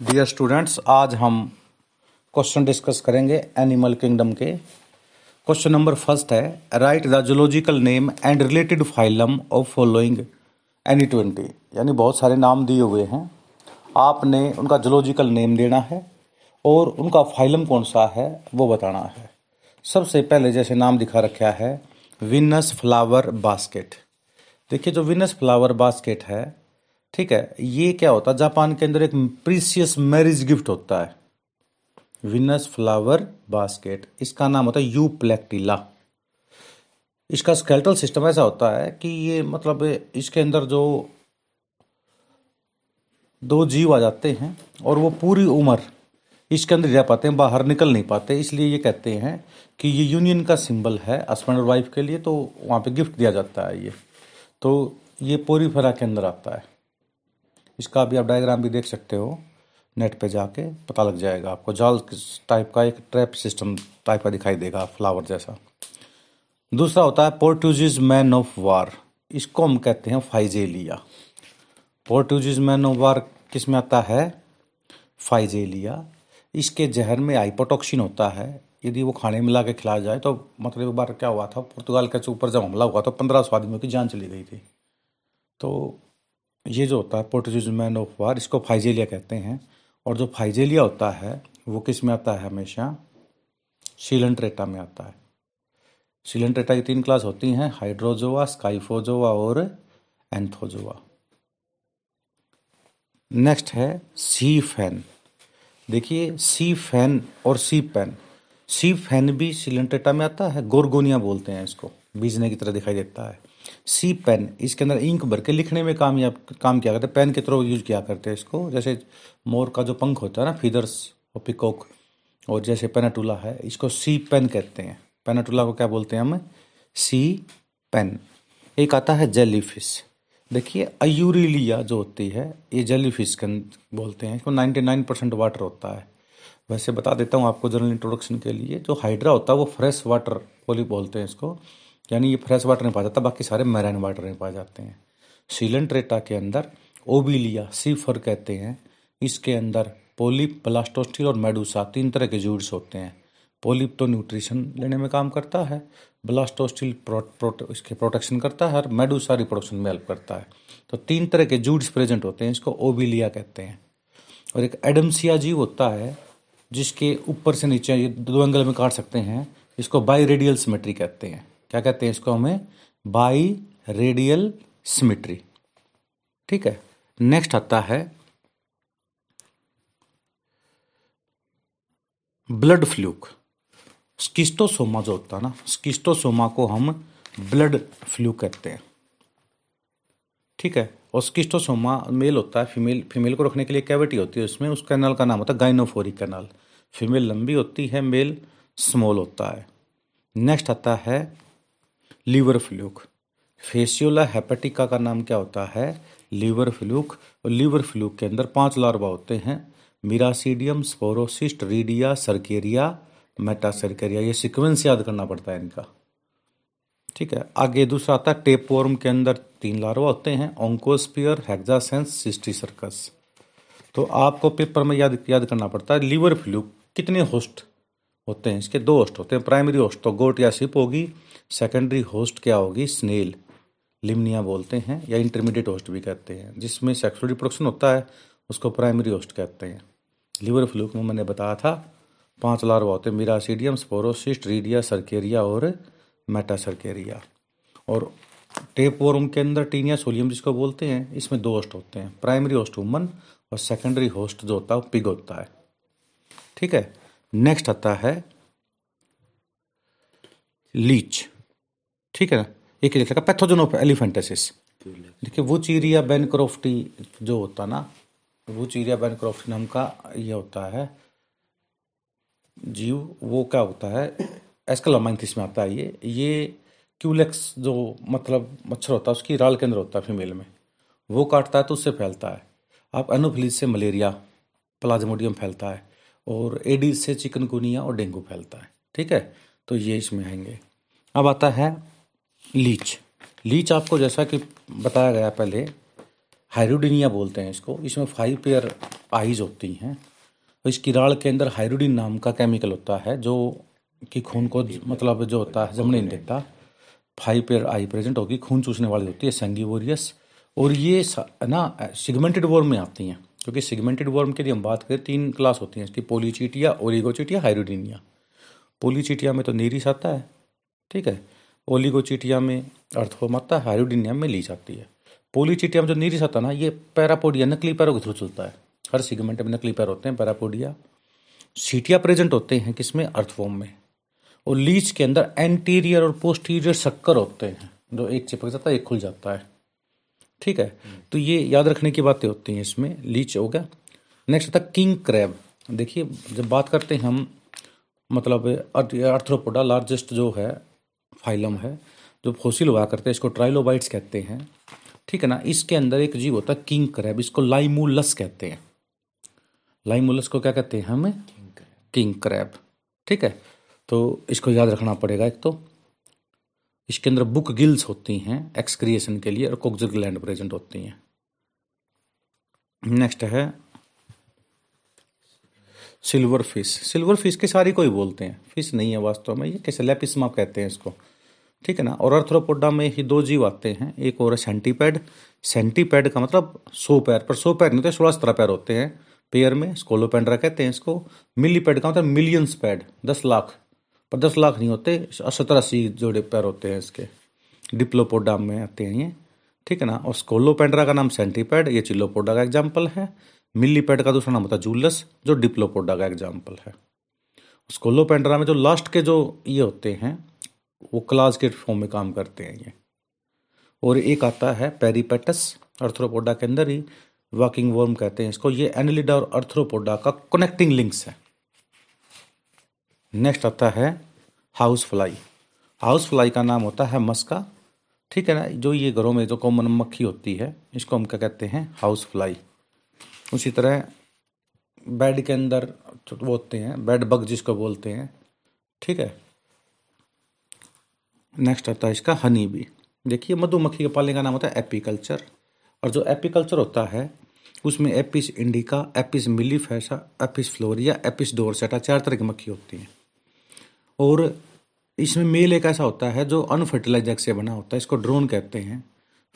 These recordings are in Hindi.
डियर स्टूडेंट्स आज हम क्वेश्चन डिस्कस करेंगे एनिमल किंगडम के। क्वेश्चन नंबर फ़र्स्ट है write the zoological name and related phylum of following any twenty यानी बहुत सारे नाम दिए हुए हैं। आपने उनका जोलॉजिकल नेम देना है और उनका फाइलम कौन सा है, वो बताना है। सबसे पहले जैसे नाम दिखा रखा है विनस फ्लावर बास्केट देखिए, जो विनस फ्लावर बास्केट है ठीक है, ये क्या होता है? जापान के अंदर एक प्रीसियस मैरिज गिफ्ट होता है। विनस फ्लावर बास्केट इसका नाम होता है यू प्लेक्टिला इसका स्केल्टल सिस्टम ऐसा होता है कि ये मतलब इसके अंदर जो दो जीव आ जाते हैं और वो पूरी उम्र इसके अंदर रह पाते हैं, बाहर निकल नहीं पाते। इसलिए ये कहते हैं कि ये यूनियन का सिंबल है हस्बैंड और वाइफ के लिए तो वहाँ पे गिफ्ट दिया जाता है ये। तो ये पूरी फरा के अंदर आता है। इसका भी आप डायग्राम भी देख सकते हो। नेट पे जाके पता लग जाएगा आपको। जाल टाइप का एक ट्रैप सिस्टम टाइप का दिखाई देगा फ्लावर जैसा। दूसरा होता है पोर्टुजीज मैन ऑफ़ वार इसको हम कहते हैं फाइजेलिया पोर्टुजीज मैन ऑफ़ वार किसमें आता है? फाइजेलिया इसके जहर में हाइपोटॉक्सिन होता है। यदि वो खाने मिला के खिलाया जाए तो मतलब एक बार क्या हुआ था? पुर्तगाल के ऊपर जब हमला हुआ तो पंद्रह सौ आदमियों की जान चली गई थी। तो ये जो होता है पोर्टुगीज मैन ऑफ़ वार इसको फाइजेलिया कहते हैं। और जो फाइजेलिया होता है, वो किसमें आता है हमेशा? ट्रेटा में आता है। ट्रेटा की तीन क्लास होती हैं हाइड्रोजोआ स्काइफोजोवा और एंथोजोआ नेक्स्ट है सी फ़ैन देखिए सी फ़ैन और सी पेन सी फ़ैन भी सिलेंट्रेटा में आता है गोरगोनिया बोलते हैं इसको। बीजने की तरह दिखाई देता है। सी पेन, इसके अंदर इंक भर के लिखने में कामयाब काम किया करते पेन के थ्रू यूज़ किया करते हैं इसको। जैसे मोर का जो पंख होता है ना, फीदर्स और पिकोक, और जैसे पेनाटूला है, इसको सी पेन कहते हैं। पेनाटूला को क्या बोलते हैं हम? Sea pen. एक आता है जेली फ़िश देखिए, अयूरिलिया जो होती है, ये जेली फ़िश के बोलते हैं। इसको 99 परसेंट वाटर होता है। वैसे बता देता हूँ आपको जनरल इंट्रोडक्शन के लिए, जो हाइड्रा होता है, वो फ्रेश वाटर पोली बोलते हैं इसको। यानी ये फ्रेश वाटर नहीं पाया जाता बाकी सारे मैराइन वाटर नहीं पाए जाते हैं। सीलेंट्रेटा के अंदर ओबिलिया सीफर कहते हैं। इसके अंदर पोलिप प्लास्टोस्टिल और मेडूसा तीन तरह के जूड्स होते हैं। पोलिप तो न्यूट्रिशन लेने में काम करता है ब्लास्टोस्टिल प्रो, प्रोट, इसके प्रोटेक्शन करता है और मेडूसा रिप्रोडक्शन में हेल्प करता है। तो तीन तरह के जूड्स प्रेजेंट होते हैं इसको ओबिलिया कहते हैं। और एक एडमसिया जीव होता है जिसके ऊपर से नीचे ये दो एंगल में काट सकते हैं इसको बाई रेडियल सिमेट्री कहते हैं। क्या कहते हैं इसको हमें? बाई रेडियल सिमिट्री ठीक है? नेक्स्ट आता है ब्लड फ्लूक स्किस्टोसोमा जो होता है ना स्किस्टोसोमा को हम ब्लड फ्लू कहते हैं। ठीक है? और स्किस्टोसोमा मेल होता है फीमेल फीमेल को रखने के लिए कैविटी होती है, उसमें उस कैनाल का नाम होता है गाइनोफोरिक कैनाल फीमेल लंबी होती है मेल स्मॉल होता है। नेक्स्ट आता है लीवर फ्लूक। फेसियोला हेपेटिका का नाम क्या होता है? Liver fluke. और लीवर फ्लूक के अंदर पाँच लार्वा होते हैं। Miracidium, sporocyst, redia, cercaria, metacercaria. ये सीक्वेंस याद करना पड़ता है इनका। ठीक है, आगे दूसरा आता है। टेपवर्म के अंदर तीन लार्वा होते हैं। Oncosphere, hexacanth, cysticercus. तो आपको पेपर में याद याद करना पड़ता है, लीवर फ्लू कितने होस्ट होते हैं? इसके दो होस्ट होते हैं। प्राइमरी होस्ट तो गोट या सिप होगी सेकेंडरी होस्ट क्या होगी? स्नेल लिमनिया बोलते हैं, या इंटरमीडिएट होस्ट भी कहते हैं, जिसमें सेक्सुअल रिप्रोडक्शन होता है, उसको प्राइमरी होस्ट कहते हैं। लीवर फ्लू में मैंने बताया था, पाँच लार्वा होते हैं मिरासीडियम स्पोरोसिस्ट रीडिया सर्केरिया और मेटासर्केरिया और टेप वोरम के अंदर टीनिया सोलियम जिसको बोलते हैं, इसमें दो होस्ट होते हैं प्राइमरी होस्ट वुमन और सेकेंडरी होस्ट जो होता है, वो पिग होता है। ठीक है नेक्स्ट आता है लीच ठीक है ना? एक लिख लगा पैथोजन ऑफ़ एलिफेंटेसिस। देखिए, वो चीरिया बेनक्रोफ्टी जो होता ना, वो चीरिया बेनक्रोफ्टी नाम का ये होता है। जीव, वो क्या होता है? एस्कलामाइंथिस में आता है ये। ये क्यूलेक्स जो मतलब मच्छर होता है, उसकी राल के अंदर होता है फीमेल में। वो काटता है तो उससे फैलता है। आप एनोफिलीज से मलेरिया, प्लाज्मोडियम फैलता है और एडीज से चिकनगुनिया और डेंगू फैलता है। ठीक है? तो ये इसमें आएँगे। अब आता है लीच। लीच आपको जैसा कि बताया गया पहले, हाइरोडिनिया बोलते हैं इसको। इसमें फाइव पेयर आइज़ होती हैं। तो इस किराड़ के अंदर हाइरोडिन नाम का केमिकल होता है, जो कि खून को मतलब जो होता है, जमने नहीं देता। फाइव पेयर आई प्रेजेंट होगी, खून चूसने वाली होती है सेंगिवोरियस और ये ना सिगमेंटेड वर्म में आती हैं। क्योंकि सिगमेंटेड वर्म के लिए हम बात करें, तीन क्लास होती हैं इसकी पोलीचीटिया ओलिगोचिटिया हाइरोडिनिया पोलीचीटिया में तो नीरिस आता है, ठीक है? ओलिगोचिटिया में अर्थफॉर्म आता है हाइरोडिनिया में ली जाती है। पोलीचिटिया में जो नीरी आता है ना, ये पैरापोडिया नकली पैरों के थ्रू चलता है। हर सिगमेंट में नकली पैर होते हैं, पैरापोडिया। सीटिया प्रेजेंट होते हैं किसमें? अर्थफॉर्म में। और लीच के अंदर एंटीरियर और पोस्टीरियर शक्कर होते हैं, जो एक चिपक जाता है, एक खुल जाता है। ठीक है? तो ये याद रखने की बातें होती हैं इसमें। लीच हो गया। नेक्स्ट आता किंग क्रैब। देखिए, जब बात करते हैं हम मतलब अर्थ्रोपोडा, लार्जेस्ट जो है फाइलम है, जो फोसिल हुआ करते हैं, इसको ट्राइलोबाइट्स कहते हैं। ठीक है ना? इसके अंदर एक जीव होता है, किंग क्रैब, इसको लाइमूलस कहते हैं। लाइमूलस को क्या कहते हैं हमें? King crab. ठीक है? तो इसको याद रखना पड़ेगा एक तो। इसके अंदर बुक गिल्स होती हैं, एक्सक्रिएशन के लिए, और कोक्जर ग्लैंड प्रेजेंट होती हैं। नेक्स्ट है सिल्वर फ़िश सिल्वर फ़िश के सारी कोई बोलते हैं। फ़िश नहीं है वास्तव में। ये कैसे लेपिसमा कहते हैं इसको? ठीक है ना? और अर्थ्रोपोडा में ही दो जीव आते हैं। एक और सेंटीपैड सेंटीपैड का मतलब सौ पैर। पर सौ पैर नहीं होते, सोलह सत्रह पैर होते हैं। पेयर में स्कोलोपेंड्रा कहते हैं इसको। मिलीपैड का मतलब मिलियंस पैड दस लाख। पर दस लाख नहीं होते सत्तर अस्सी जोड़े पैर होते हैं इसके। डिप्लोपोडा में आते हैं ये। ठीक है ना? और स्कोलोपेंड्रा का नाम सेंटीपैड ये चिल्लोपोडा का एग्ज़ाम्पल है। मिलीपैड का दूसरा नाम होता है जूलस, जो डिप्लोपोडा का एग्ज़ाम्पल है। स्कोलोपेंड्रा में जो लास्ट के जो ये होते हैं, वो क्लास के फॉर्म में काम करते हैं ये। और एक आता है पेरीपेटस अर्थ्रोपोडा के अंदर ही वॉकिंग वर्म कहते हैं इसको। ये एनलिडा और अर्थ्रोपोडा का कनेक्टिंग लिंक्स है। नेक्स्ट आता है हाउस फ्लाई हाउस फ्लाई का नाम होता है मस्का। ठीक है ना? जो ये घरों में जो कॉमन मक्खी होती है, इसको हम क्या कहते हैं? हाउस फ्लाई उसी तरह बेड के अंदर वो होते हैं बेड बग जिसको बोलते हैं, ठीक है? नेक्स्ट आता है इसका हनी बी देखिए, मधुमक्खी के पालने का नाम होता है एपीकल्चर और जो एपीकल्चर होता है, उसमें Apis indica Apis mellifera Apis florea Apis dorsata चार तरह की मक्खी होती हैं। और इसमें मेल एक ऐसा होता है जो अनफर्टिलाइजर से बना होता है, इसको ड्रोन कहते हैं।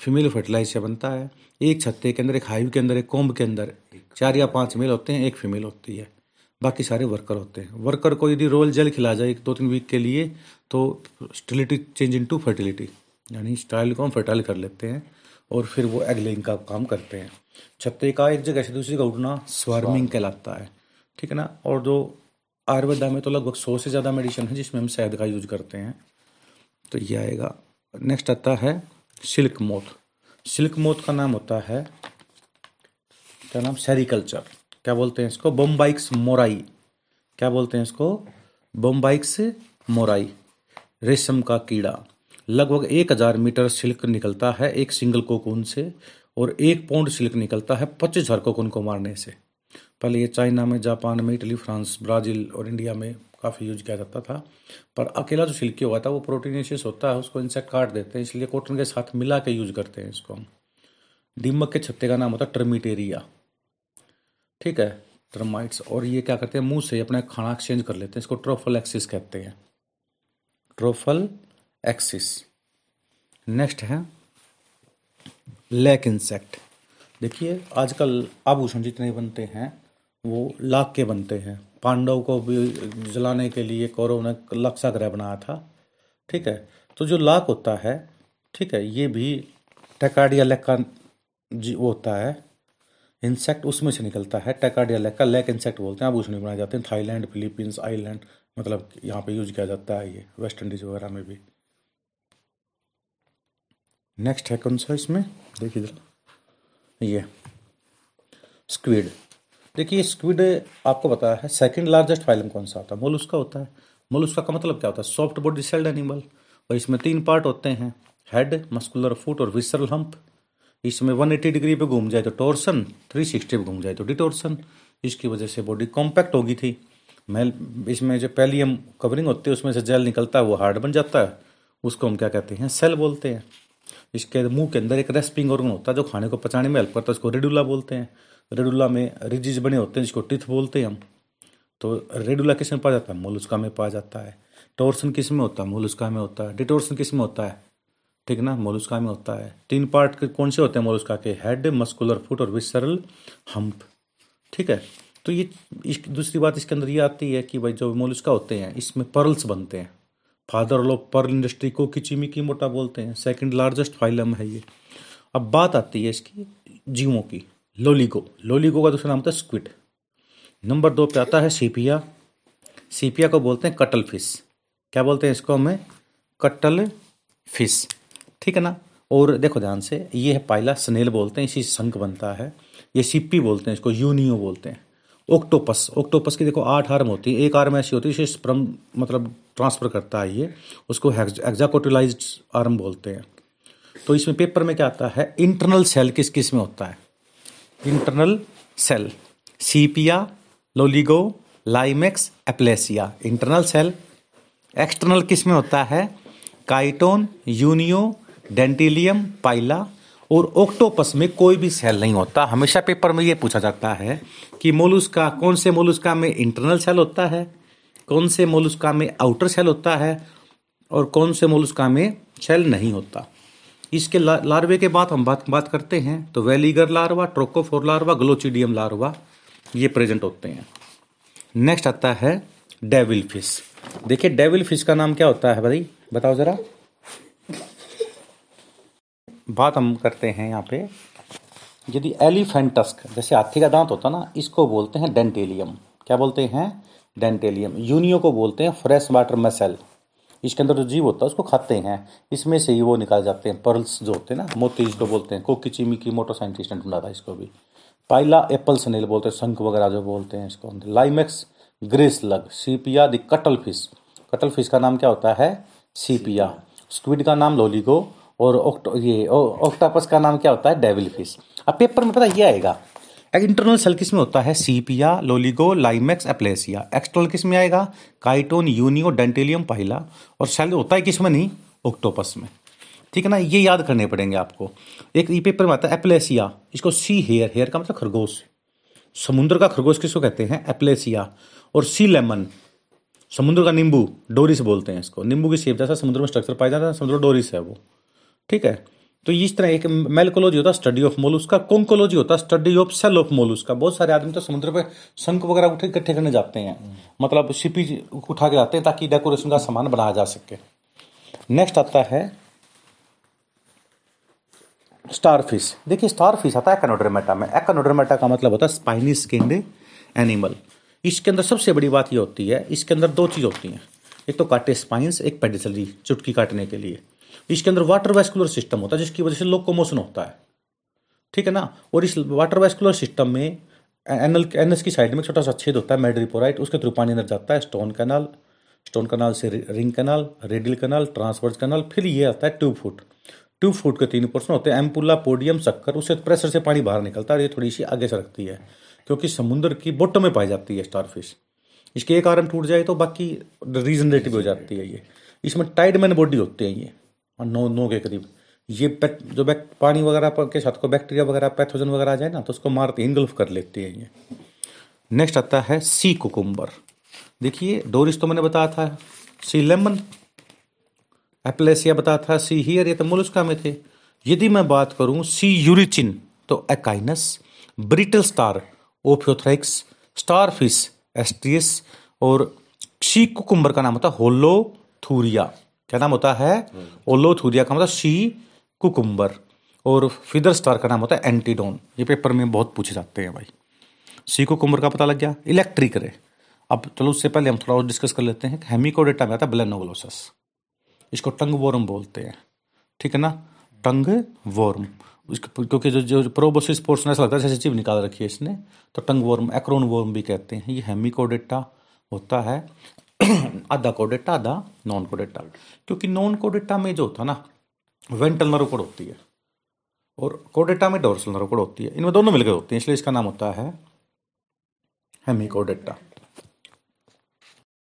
फीमेल फर्टिलाइज से बनता है। एक छत्ते के अंदर एक हाइव के अंदर एक कोम्ब के अंदर चार या पाँच मेल होते हैं एक फीमेल होती है। बाकी सारे वर्कर होते हैं। वर्कर को यदि रोल जल खिला जाए एक दो तीन वीक के लिए तो sterility change into fertility यानी स्टाइल को हम फर्टाइल कर लेते हैं और फिर वो एग लेइंग का काम करते हैं। छत्ते का एक जगह से दूसरी का उठना स्वार्मिंग कहलाता है। ठीक है ना? और जो आयुर्वेदा में तो लगभग सौ से ज़्यादा मेडिसिन है जिसमें हम शहद का यूज़ करते हैं। तो ये आएगा। नेक्स्ट आता है सिल्क मोथ। सिल्क मोथ का नाम होता है, क्या नाम? सेरिकल्चर। क्या बोलते हैं इसको? Bombyx mori. क्या बोलते हैं इसको? Bombyx mori. रेशम का कीड़ा। लगभग एक हज़ार मीटर सिल्क निकलता है एक सिंगल कोकून से, और एक पौंड सिल्क निकलता है पच्चीस हज़ार कोकून को मारने से। पहले ये चाइना में, जापान में, इटली, फ्रांस, ब्राज़ील और इंडिया में काफ़ी यूज़ किया जाता था। पर अकेला जो सिल्की हुआ था, वो प्रोटीनेशियस होता है, उसको इंसेक्ट काट देते हैं, इसलिए कॉटन के साथ मिला के यूज़ करते हैं इसको हम। दीमक के छत्ते का नाम होता है टर्मिटेरिया। ठीक है टर्माइट्स और ये क्या करते हैं, मुँह से अपना खाना एक्सचेंज कर लेते हैं, इसको ट्रोफल एक्सिस कहते हैं। ट्रोफल एक्सिस नेक्स्ट है लैक इंसेक्ट देखिए, आजकल आभूषण जितने बनते हैं, वो लाख के बनते हैं। पांडव को भी जलाने के लिए कौरव ने लक्षाग्रह बनाया था। ठीक है? तो जो लाख होता है, ठीक है, ये भी टेकाडिया लेक का जी होता है। इंसेक्ट उसमें से निकलता है, टेकाडिया लेक का लेक इंसेक्ट बोलते हैं। आभूषण बनाए जाते हैं। थाईलैंड, फिलीपींस, आइलैंड मतलब यहाँ पे यूज़ किया जाता है ये, वेस्ट इंडीज वगैरह में भी। नेक्स्ट है कौन सा इसमें? देखिए ये, स्क्विड। देखिए स्क्विड आपको बताया है सेकंड लार्जेस्ट फाइलम कौन सा होता है? मोल उसका होता है। मोल उसका का मतलब क्या होता है? सॉफ्ट बॉडी सेल्ड एनिमल और इसमें तीन पार्ट होते हैं हेड मस्कुलर फुट और विसरल हम्प इसमें 180 डिग्री पे घूम जाए तो टोर्सन 360 पे घूम जाए तो डिटोर्सन इसकी वजह से बॉडी कॉम्पैक्ट होगी थी। मेल इसमें जो पैलियम कवरिंग होती है, उसमें से जेल निकलता है, वो हार्ड बन जाता है। उसको हम क्या कहते हैं? सेल बोलते हैं। इसके मुँह के अंदर एक रेस्पिंग ऑर्गन होता है जो खाने को पचाने में हेल्प करता है उसको रेडुला बोलते हैं। रेडुला में रिजिज बने होते हैं, जिसको टिथ बोलते हैं हम। तो रेडुला किसमें पाया जाता है? मोलुस्का में पाया जाता है। टोर्सन किसमें होता है? मोलुस्का में होता है। डिटोर्सन किसमें होता है? ठीक ना? मोलुस्का में होता है। तीन पार्ट के कौन से होते हैं मोलुस्का के? हेड मस्कुलर फुट और विसरल हम्प ठीक है? तो ये इस, दूसरी बात इसके अंदर ये आती है कि भाई जो मोलुस्का होते हैं, इसमें पर्ल्स बनते हैं। फादर ऑफ़ पर्ल इंडस्ट्री को किचिमी की मोटा बोलते हैं। सेकंड लार्जेस्ट फाइलम है ये। अब बात आती है इसकी जीवों की। लोलीगो लोलीगो का दूसरा नाम होता है स्क्विड नंबर दो पे आता है सीपिया सीपिया को बोलते हैं कटल फ़िश क्या बोलते हैं इसको हमें? कटल फ़िश ठीक है ना? और देखो ध्यान से, ये है पाइला स्नेल बोलते हैं, इसी शंख बनता है। ये सिप्पी बोलते हैं इसको, यूनियो बोलते हैं। ओक्टोपस ओक्टोपस की देखो आठ आर्म होती है। एक आर्म ऐसी होती है स्प्रम मतलब ट्रांसफ़र करता है ये, उसको एक्जाकोटिलाइज आर्म बोलते हैं। तो इसमें पेपर में क्या आता है? इंटरनल सेल किस किसमें होता है? Internal shell Sepia Loligo Limax Aplysia internal shell external किसमें होता है? काइटोन यूनियो डेंटिलियम पाइला और ऑक्टोपस में कोई भी सेल नहीं होता। हमेशा पेपर में ये पूछा जाता है कि मोलुस्का कौन से मोलुस्का में इंटरनल सेल होता है? कौन से मोलुस्का में आउटर सेल होता है? और कौन से मोलुस्का में सेल नहीं होता? इसके ला, लार्वे के बाद हम बात बात करते हैं। तो veliger larva trochophore larva glochidium larva ये प्रेजेंट होते हैं। नेक्स्ट आता है डेविल फ़िश देखिए डेविल फ़िश का नाम क्या होता है भाई? बताओ जरा। बात हम करते हैं यहाँ पे। यदि एलिफेंटस्क जैसे हाथी का दांत होता ना, इसको बोलते हैं डेंटेलियम। क्या बोलते हैं? डेंटेलियम। यूनियो को बोलते हैं फ्रेश वाटर मसल। इसके अंदर जो जीव होता है, उसको खाते हैं। इसमें से ही वो निकाल जाते हैं। पर्ल्स जो होते हैं ना मोती जिसको बोलते हैं। कोकी चिमी की मोटो साइंटिस्ट ने ढूंढा था इसको भी। पाइला एप्पल सनेल बोलते हैं, शंख वगैरह जो बोलते हैं इसको Limax grey slug Sepia the cuttlefish cuttlefish का नाम क्या होता है? सीपिया। स्क्विड का नाम लोलिगो। और ये ऑक्टापस का नाम क्या होता है? डेविल फ़िश अब पेपर में पता ये आएगा। इंटरनल सेल किसमें होता है? Sepia Loligo Limax Aplysia external किसमें आएगा? काइटोन यूनियो डेंटेलियम पहला और सेल होता है किसमें नहीं? ऑक्टोपस में। ठीक है ना? ये याद करने पड़ेंगे आपको। एक ई पेपर में आता है एप्लेसिया इसको सी हेयर हेयर का मतलब खरगोश। समुद्र का खरगोश किसको कहते हैं? एप्लेसिया और सी लेमन समुद्र का नींबू, डोरिस बोलते हैं इसको। नींबू की शेप जैसा समुद्र में स्ट्रक्चर पाया जाता है, समुद्र डोरिस है वो। ठीक है? तो इस तरह एक मेलकोलॉजी होता है स्टडी ऑफ़ मोलुस्का कोंकोलॉजी होता है study of shell of mollusc का। बहुत सारे आदमी तो समुद्र पे शंख वगैरह उठे, इकट्ठे करने जाते हैं। मतलब शिपी उठा के जाते हैं ताकि डेकोरेशन का सामान बनाया जा सके। नेक्स्ट आता है स्टारफिश देखिए स्टारफिश आता है एकनोड्रेमेटा में। एकनोड्रेमेटा का मतलब होता है स्पाइनी स्किन्ड एनिमल इसके अंदर सबसे बड़ी बात यह होती है, इसके अंदर दो चीज़ होती हैं। एक तो काटे स्पाइंस एक पेडिसलरी चुटकी काटने के लिए। इसके अंदर वाटर वैस्कुलर सिस्टम होता है, जिसकी वजह से लोकोमोशन होता है। ठीक है ना? और इस वाटर वैस्कुलर सिस्टम में एनल, एनएस की साइड में छोटा सा छेद होता है मेड्रिपोराइट उसके थ्रू पानी अंदर जाता है, स्टोन कैनाल स्टोन कैनाल से ring canal, radial canal, transverse canal, फिर ये आता है ट्यूब फुट। ट्यूब फुट के तीन पोर्सन होते हैं, एम्पुला, पोडियम, शक्कर, उससे प्रेशर से पानी बाहर निकलता है और ये थोड़ी सी आगे सरकती है, क्योंकि समुद्र की बोटो में पाई जाती है स्टारफिश इसके एक आर्म टूट जाए तो बाकी रीजनरेटिव हो जाती है ये। इसमें टाइड मैन बॉडी होती है ये। और नौ नौ के करीब। ये जो बैक, पानी वगैरह के साथ को बैक्टीरिया वगैरह, पैथोजन वगैरह आ जाए ना तो उसको मारते इंगल्फ कर लेते हैं ये। नेक्स्ट आता है सी कुकुम्बर देखिए, डोरिस तो मैंने बताया था सी लेमन एप्लेसिया बताया था सी हियर ये तो मुलुस्का में थे। यदि मैं बात करूँ सी यूरिचिन तो Echinus brittle star Ophiothrix starfish Asterias और सी कुकुम्बर का नाम होता होलोथूरिया क्या नाम होता है? ओलोथूरिया का मतलब सी कुकुम्बर। और फिदर स्टार का नाम होता है एंटीडोन। ये पेपर में बहुत पूछे जाते हैं भाई। सी कुकुम्बर का पता लग गया? Electric ray. अब चलो उससे पहले हम थोड़ा और डिस्कस कर लेते हैं हेमिकोडेटा में आता है ब्लेनोग्लोसस। इसको टंग वॉर्म बोलते हैं। ठीक है ना? Tongue worm. क्योंकि जो जो प्रोबोसिस पोर्सन ऐसा लगता है, जैसे चिप निकाल रखी है इसने तो टंग वॉर्म, एक्रोन वॉर्म भी कहते हैं। ये हेमिकोडेटा होता है। आधा कोडेटा आधा नॉन कोडेटा क्योंकि नॉन कोडेटा में जो होता ना, वेंटल नरोकोड होती है और कोडेटा में डोर्सल नरोकोड होती है। इनमें दोनों मिलकर होती है, इसलिए इसका नाम होता है हेमी कोडेटा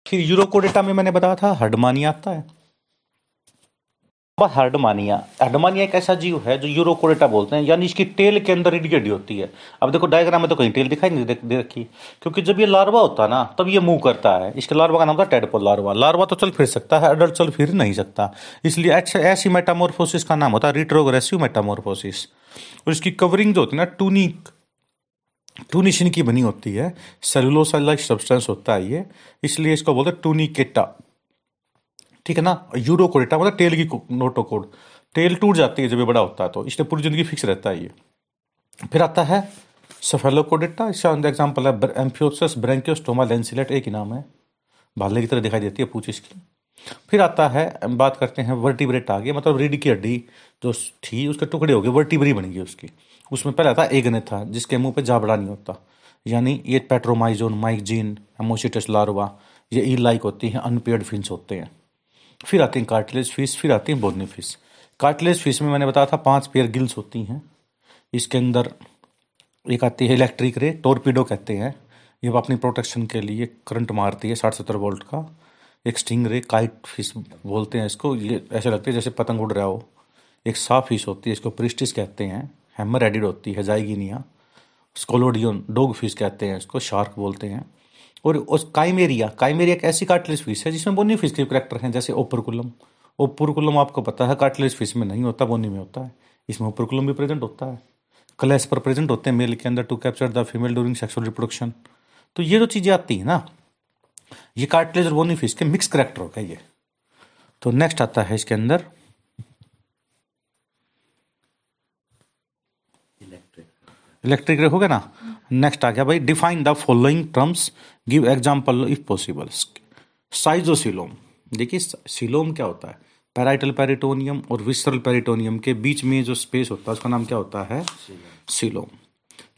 फिर यूरोकोडेटा में मैंने बताया था हडमानी आता है। हर्डमानिया। हर्डमानिया एक ऐसा जीव है जो यूरोकोरेटा बोलते हैं, यानी इसकी टेल के अंदर हड्डी होती है। अब देखो डायग्राम में तो कहीं टेल दिखाई नहीं दे रखी क्योंकि जब ये लार्वा होता है ना, तब ये मूव करता है। इसके लार्वा का नाम था टेडपोल लार्वा लार्वा तो चल फिर सकता है अडल्ट चल फिर नहीं सकता। इसलिए ऐसी मेटामोरफोसिस का नाम होता है रिट्रोग्रेसिव मेटामोरफोसिस और इसकी कवरिंग जो होती है ना टूनिक टूनिशिन की बनी होती है। सेलुलोसाइलाइक सब्सटेंस होता है ये। इसलिए इसको बोलते हैं टूनिकेटा ठीक है ना? यूरोकोडेटा मतलब टेल की नोटो कोड टेल टूट जाती है जब ये बड़ा होता है तो इसलिए पूरी ज़िंदगी फिक्स रहता है ये। फिर आता है सफेलो सफेलोकोडेटा इसका एग्ज़ाम्पल है एम्फियोसस ब्रेंकियोस्टोमा लेंसिलेट एक ही नाम है। भाले की तरह दिखाई देती है पूछ इसकी। फिर आता है बात करते हैं वर्टिब्रेट आ गया मतलब रीढ़ की हड्डी जो थी, उसके टुकड़े हो गए वर्टिब्री बन गई उसकी। उसमें पहले आता एगने था, जिसके मुँह पे जाबड़ा नहीं होता। यानी ये पेट्रोमाइजोन माइकजीन एमोसिटस लार्वा ये ई लाइक होती हैं अनपेड फिंस होते हैं। फिर आती हैं कार्टिलेज फ़िश फिर आती हैं बोनी फ़िश कार्टिलेज फ़िश में मैंने बताया था, पाँच पेयर गिल्स होती हैं। इसके अंदर एक आती है इलेक्ट्रिक रे टोरपीडो कहते हैं। ये अपनी प्रोटेक्शन के लिए करंट मारती है, साठ सत्तर वोल्ट का। एक स्टिंग रे काइट फ़िश बोलते हैं इसको। ये ऐसे लगती है जैसे पतंग उड़ रहा हो। एक साफ़ फ़िश होती है, इसको प्रिस्टिस कहते हैं। हैमर एडिड होती है जाइगिनिया स्कोलोडियन डोग फ़िश कहते हैं इसको शार्क बोलते हैं। और उस काइमेरिया काइमेरिया एक ऐसी कार्टिलेज फ़िश है जिसमें बोनी फ़िश के करेक्टर हैं, जैसे ओपरकुलम। ओपरकुलम आपको पता है, कार्टिलेज फ़िश में नहीं होता, बोनी में होता है। इसमें ओपरकुलम भी प्रेजेंट होता है। कलेस पर प्रेजेंट होते हैं, मेल के अंदर to capture the female during sexual reproduction तो ये जो चीज़ें आती है ना, ये कार्टिलेज और बोनी फ़िश के मिक्स करेक्टर होगा ये। तो नेक्स्ट आता है इसके अंदर। इलेक्ट्रिक हो गया ना? नेक्स्ट आ गया भाई define the following terms give example if possible schizocoelom देखिए सिलोम क्या होता है? पैराइटल पेरिटोनियम और विसरल पेरिटोनियम के बीच में जो स्पेस होता है, उसका नाम क्या होता है? सिलोम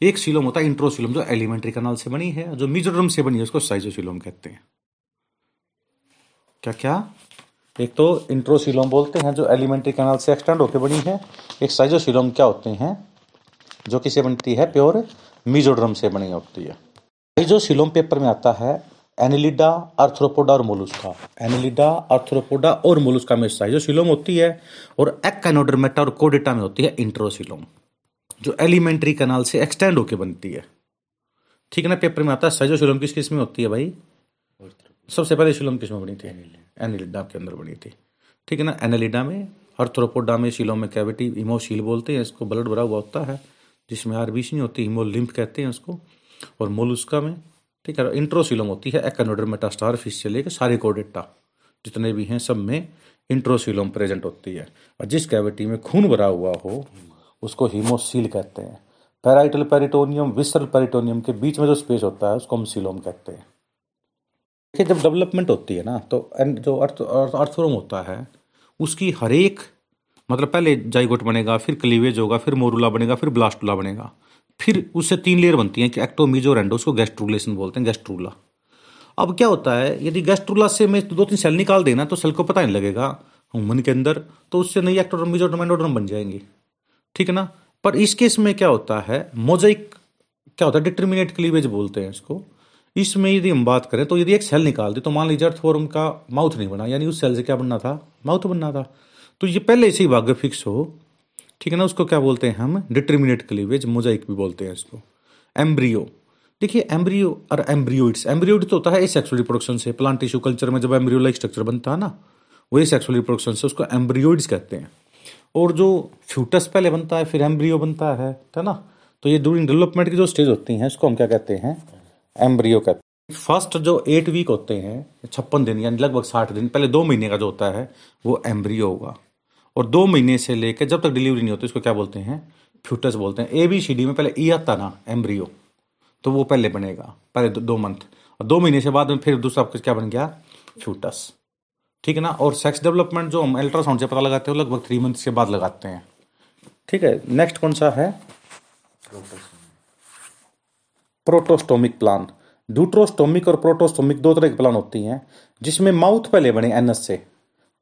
एक सिलोम होता है इंट्रोसिलोम जो एलिमेंट्री कनाल से बनी है, जो मिजोरम से बनी है, उसको साइजोसिलोम कहते हैं। क्या क्या? एक तो इंट्रोसिलोम बोलते हैं, जो एलिमेंट्री कनाल से एक्सटेंड होकर बनी है। एक साइजोसिलोम क्या होते हैं? जो किसे बनती है प्योर मीजोड्रम से बनी होती है। जो सिलोम पेपर में आता है, एनिलिडा अर्थ्रोपोडा और मोलुस्का। एनिलिडा अर्थ्रोपोडा और मोलुस्का में जो सिलोम होती है और एक्नोडर्मेटा और कोडेटा में होती है इंट्रोसिलोम, जो एलिमेंट्री कनाल से एक्सटेंड होकर बनती है। ठीक है ना, पेपर में आता है साइजोसिलोम किस किसमें होती है भाई? सबसे पहले सिलोम किसमें बनी थी? एनिलिडा के अंदर बनी थी। ठीक है ना, एनिलिडा में अर्थ्रोपोडा में, सिलोम में कैविटी इमोशील बोलते हैं, इसको ब्लड भरा हुआ होता है। जिसमें नहीं होती, हिमोलिम्फ कहते हैं उसको, और मोलुस्का में, ठीक है, इंट्रोसिलम होती है, एक्नोडर मेटास्टार फ़िश से लेकर सारे कोडेटा जितने भी हैं सब में इंट्रोसिलम प्रेजेंट होती है, और जिस कैविटी में खून भरा हुआ हो, उसको हीमोसील कहते हैं। पैराइटल पेरिटोनियम विसरल पेरिटोनियम के बीच में जो स्पेस होता है, उसको हम सिलोम कहते हैं। देखिए, जब डेवलपमेंट होती है ना तो जो अर्थ अर्थरोम होता है, उसकी हर एक मतलब पहले जाइगोट बनेगा, फिर क्लीवेज होगा, फिर मोरूला बनेगा, फिर ब्लास्टुला बनेगा। फिर उससे तीन लेयर बनती हैं कि एक्टोमीज और एंडो उसको गैस्ट्रुलेशन बोलते हैं, गैस्ट्रूला। अब क्या होता है, यदि गैस्ट्रूला से मैं दो तीन सेल निकाल देना तो सेल को पता नहीं लगेगा ह्यूमन के अंदर तो उससे नई एक्टोडर्म एंडोडर्म बन जाएँगे। ठीक है ना? पर इस केस में क्या होता है, मोजाइक, क्या होता है, डिटर्मिनेट क्लीवेज बोलते हैं इसको। इसमें यदि हम बात करें तो यदि एक सेल निकाल दे तो मान लीजिए अर्थ फॉर्म का माउथ नहीं बना, यानी उस सेल से क्या बनना था? माउथ बनना था। तो ये पहले से ही भाग्य फिक्स हो। ठीक है ना? उसको क्या बोलते हैं हम? डिटर्मिनेट क्लीवेज मोजाइक भी बोलते हैं इसको। एम्ब्रियो देखिए एम्ब्रियो और एम्ब्रियोइड्स एम्ब्रियोइड तो होता है सेक्सुअल रिप्रोडक्शन से। प्लांट टिश्यू कल्चर में जब एम्ब्रियो लाइक स्ट्रक्चर बनता है ना, वही सेक्सुअल रिप्रोडक्शन से उसको एम्ब्रियोइड्स कहते हैं। और जो फ्यूटस पहले बनता है, फिर एम्ब्रियो बनता है है ना? तो ये ड्यूरिंग डेवलपमेंट की जो स्टेज होती हैं उसको हम क्या कहते हैं? एम्ब्रियो कहते हैं। फ़र्स्ट जो एट वीक होते हैं, छप्पन दिन, यानी लगभग साठ दिन, पहले दो महीने का जो होता है, वो एम्ब्रियो होगा। और दो महीने से लेकर जब तक डिलीवरी नहीं होती उसको क्या बोलते हैं? फ्यूटस बोलते हैं। ए बी सी डी में पहले ई e आता ना एम्ब्रियो तो वो पहले बनेगा पहले दो, दो मंथ और दो महीने से बाद में फिर दूसरा क्या बन गया? फ्यूटस ठीक है ना? और सेक्स डेवलपमेंट जो हम अल्ट्रासाउंड से पता लगाते हैं लगभग थ्री मंथ के बाद लगाते हैं। ठीक है? नेक्स्ट कौन सा है? प्रोटोस्टोमिक प्लान ड्यूट्रोस्टोमिक और प्रोटोस्टोमिक दो तरह की प्लान होती हैं जिसमें माउथ पहले बने एनएस से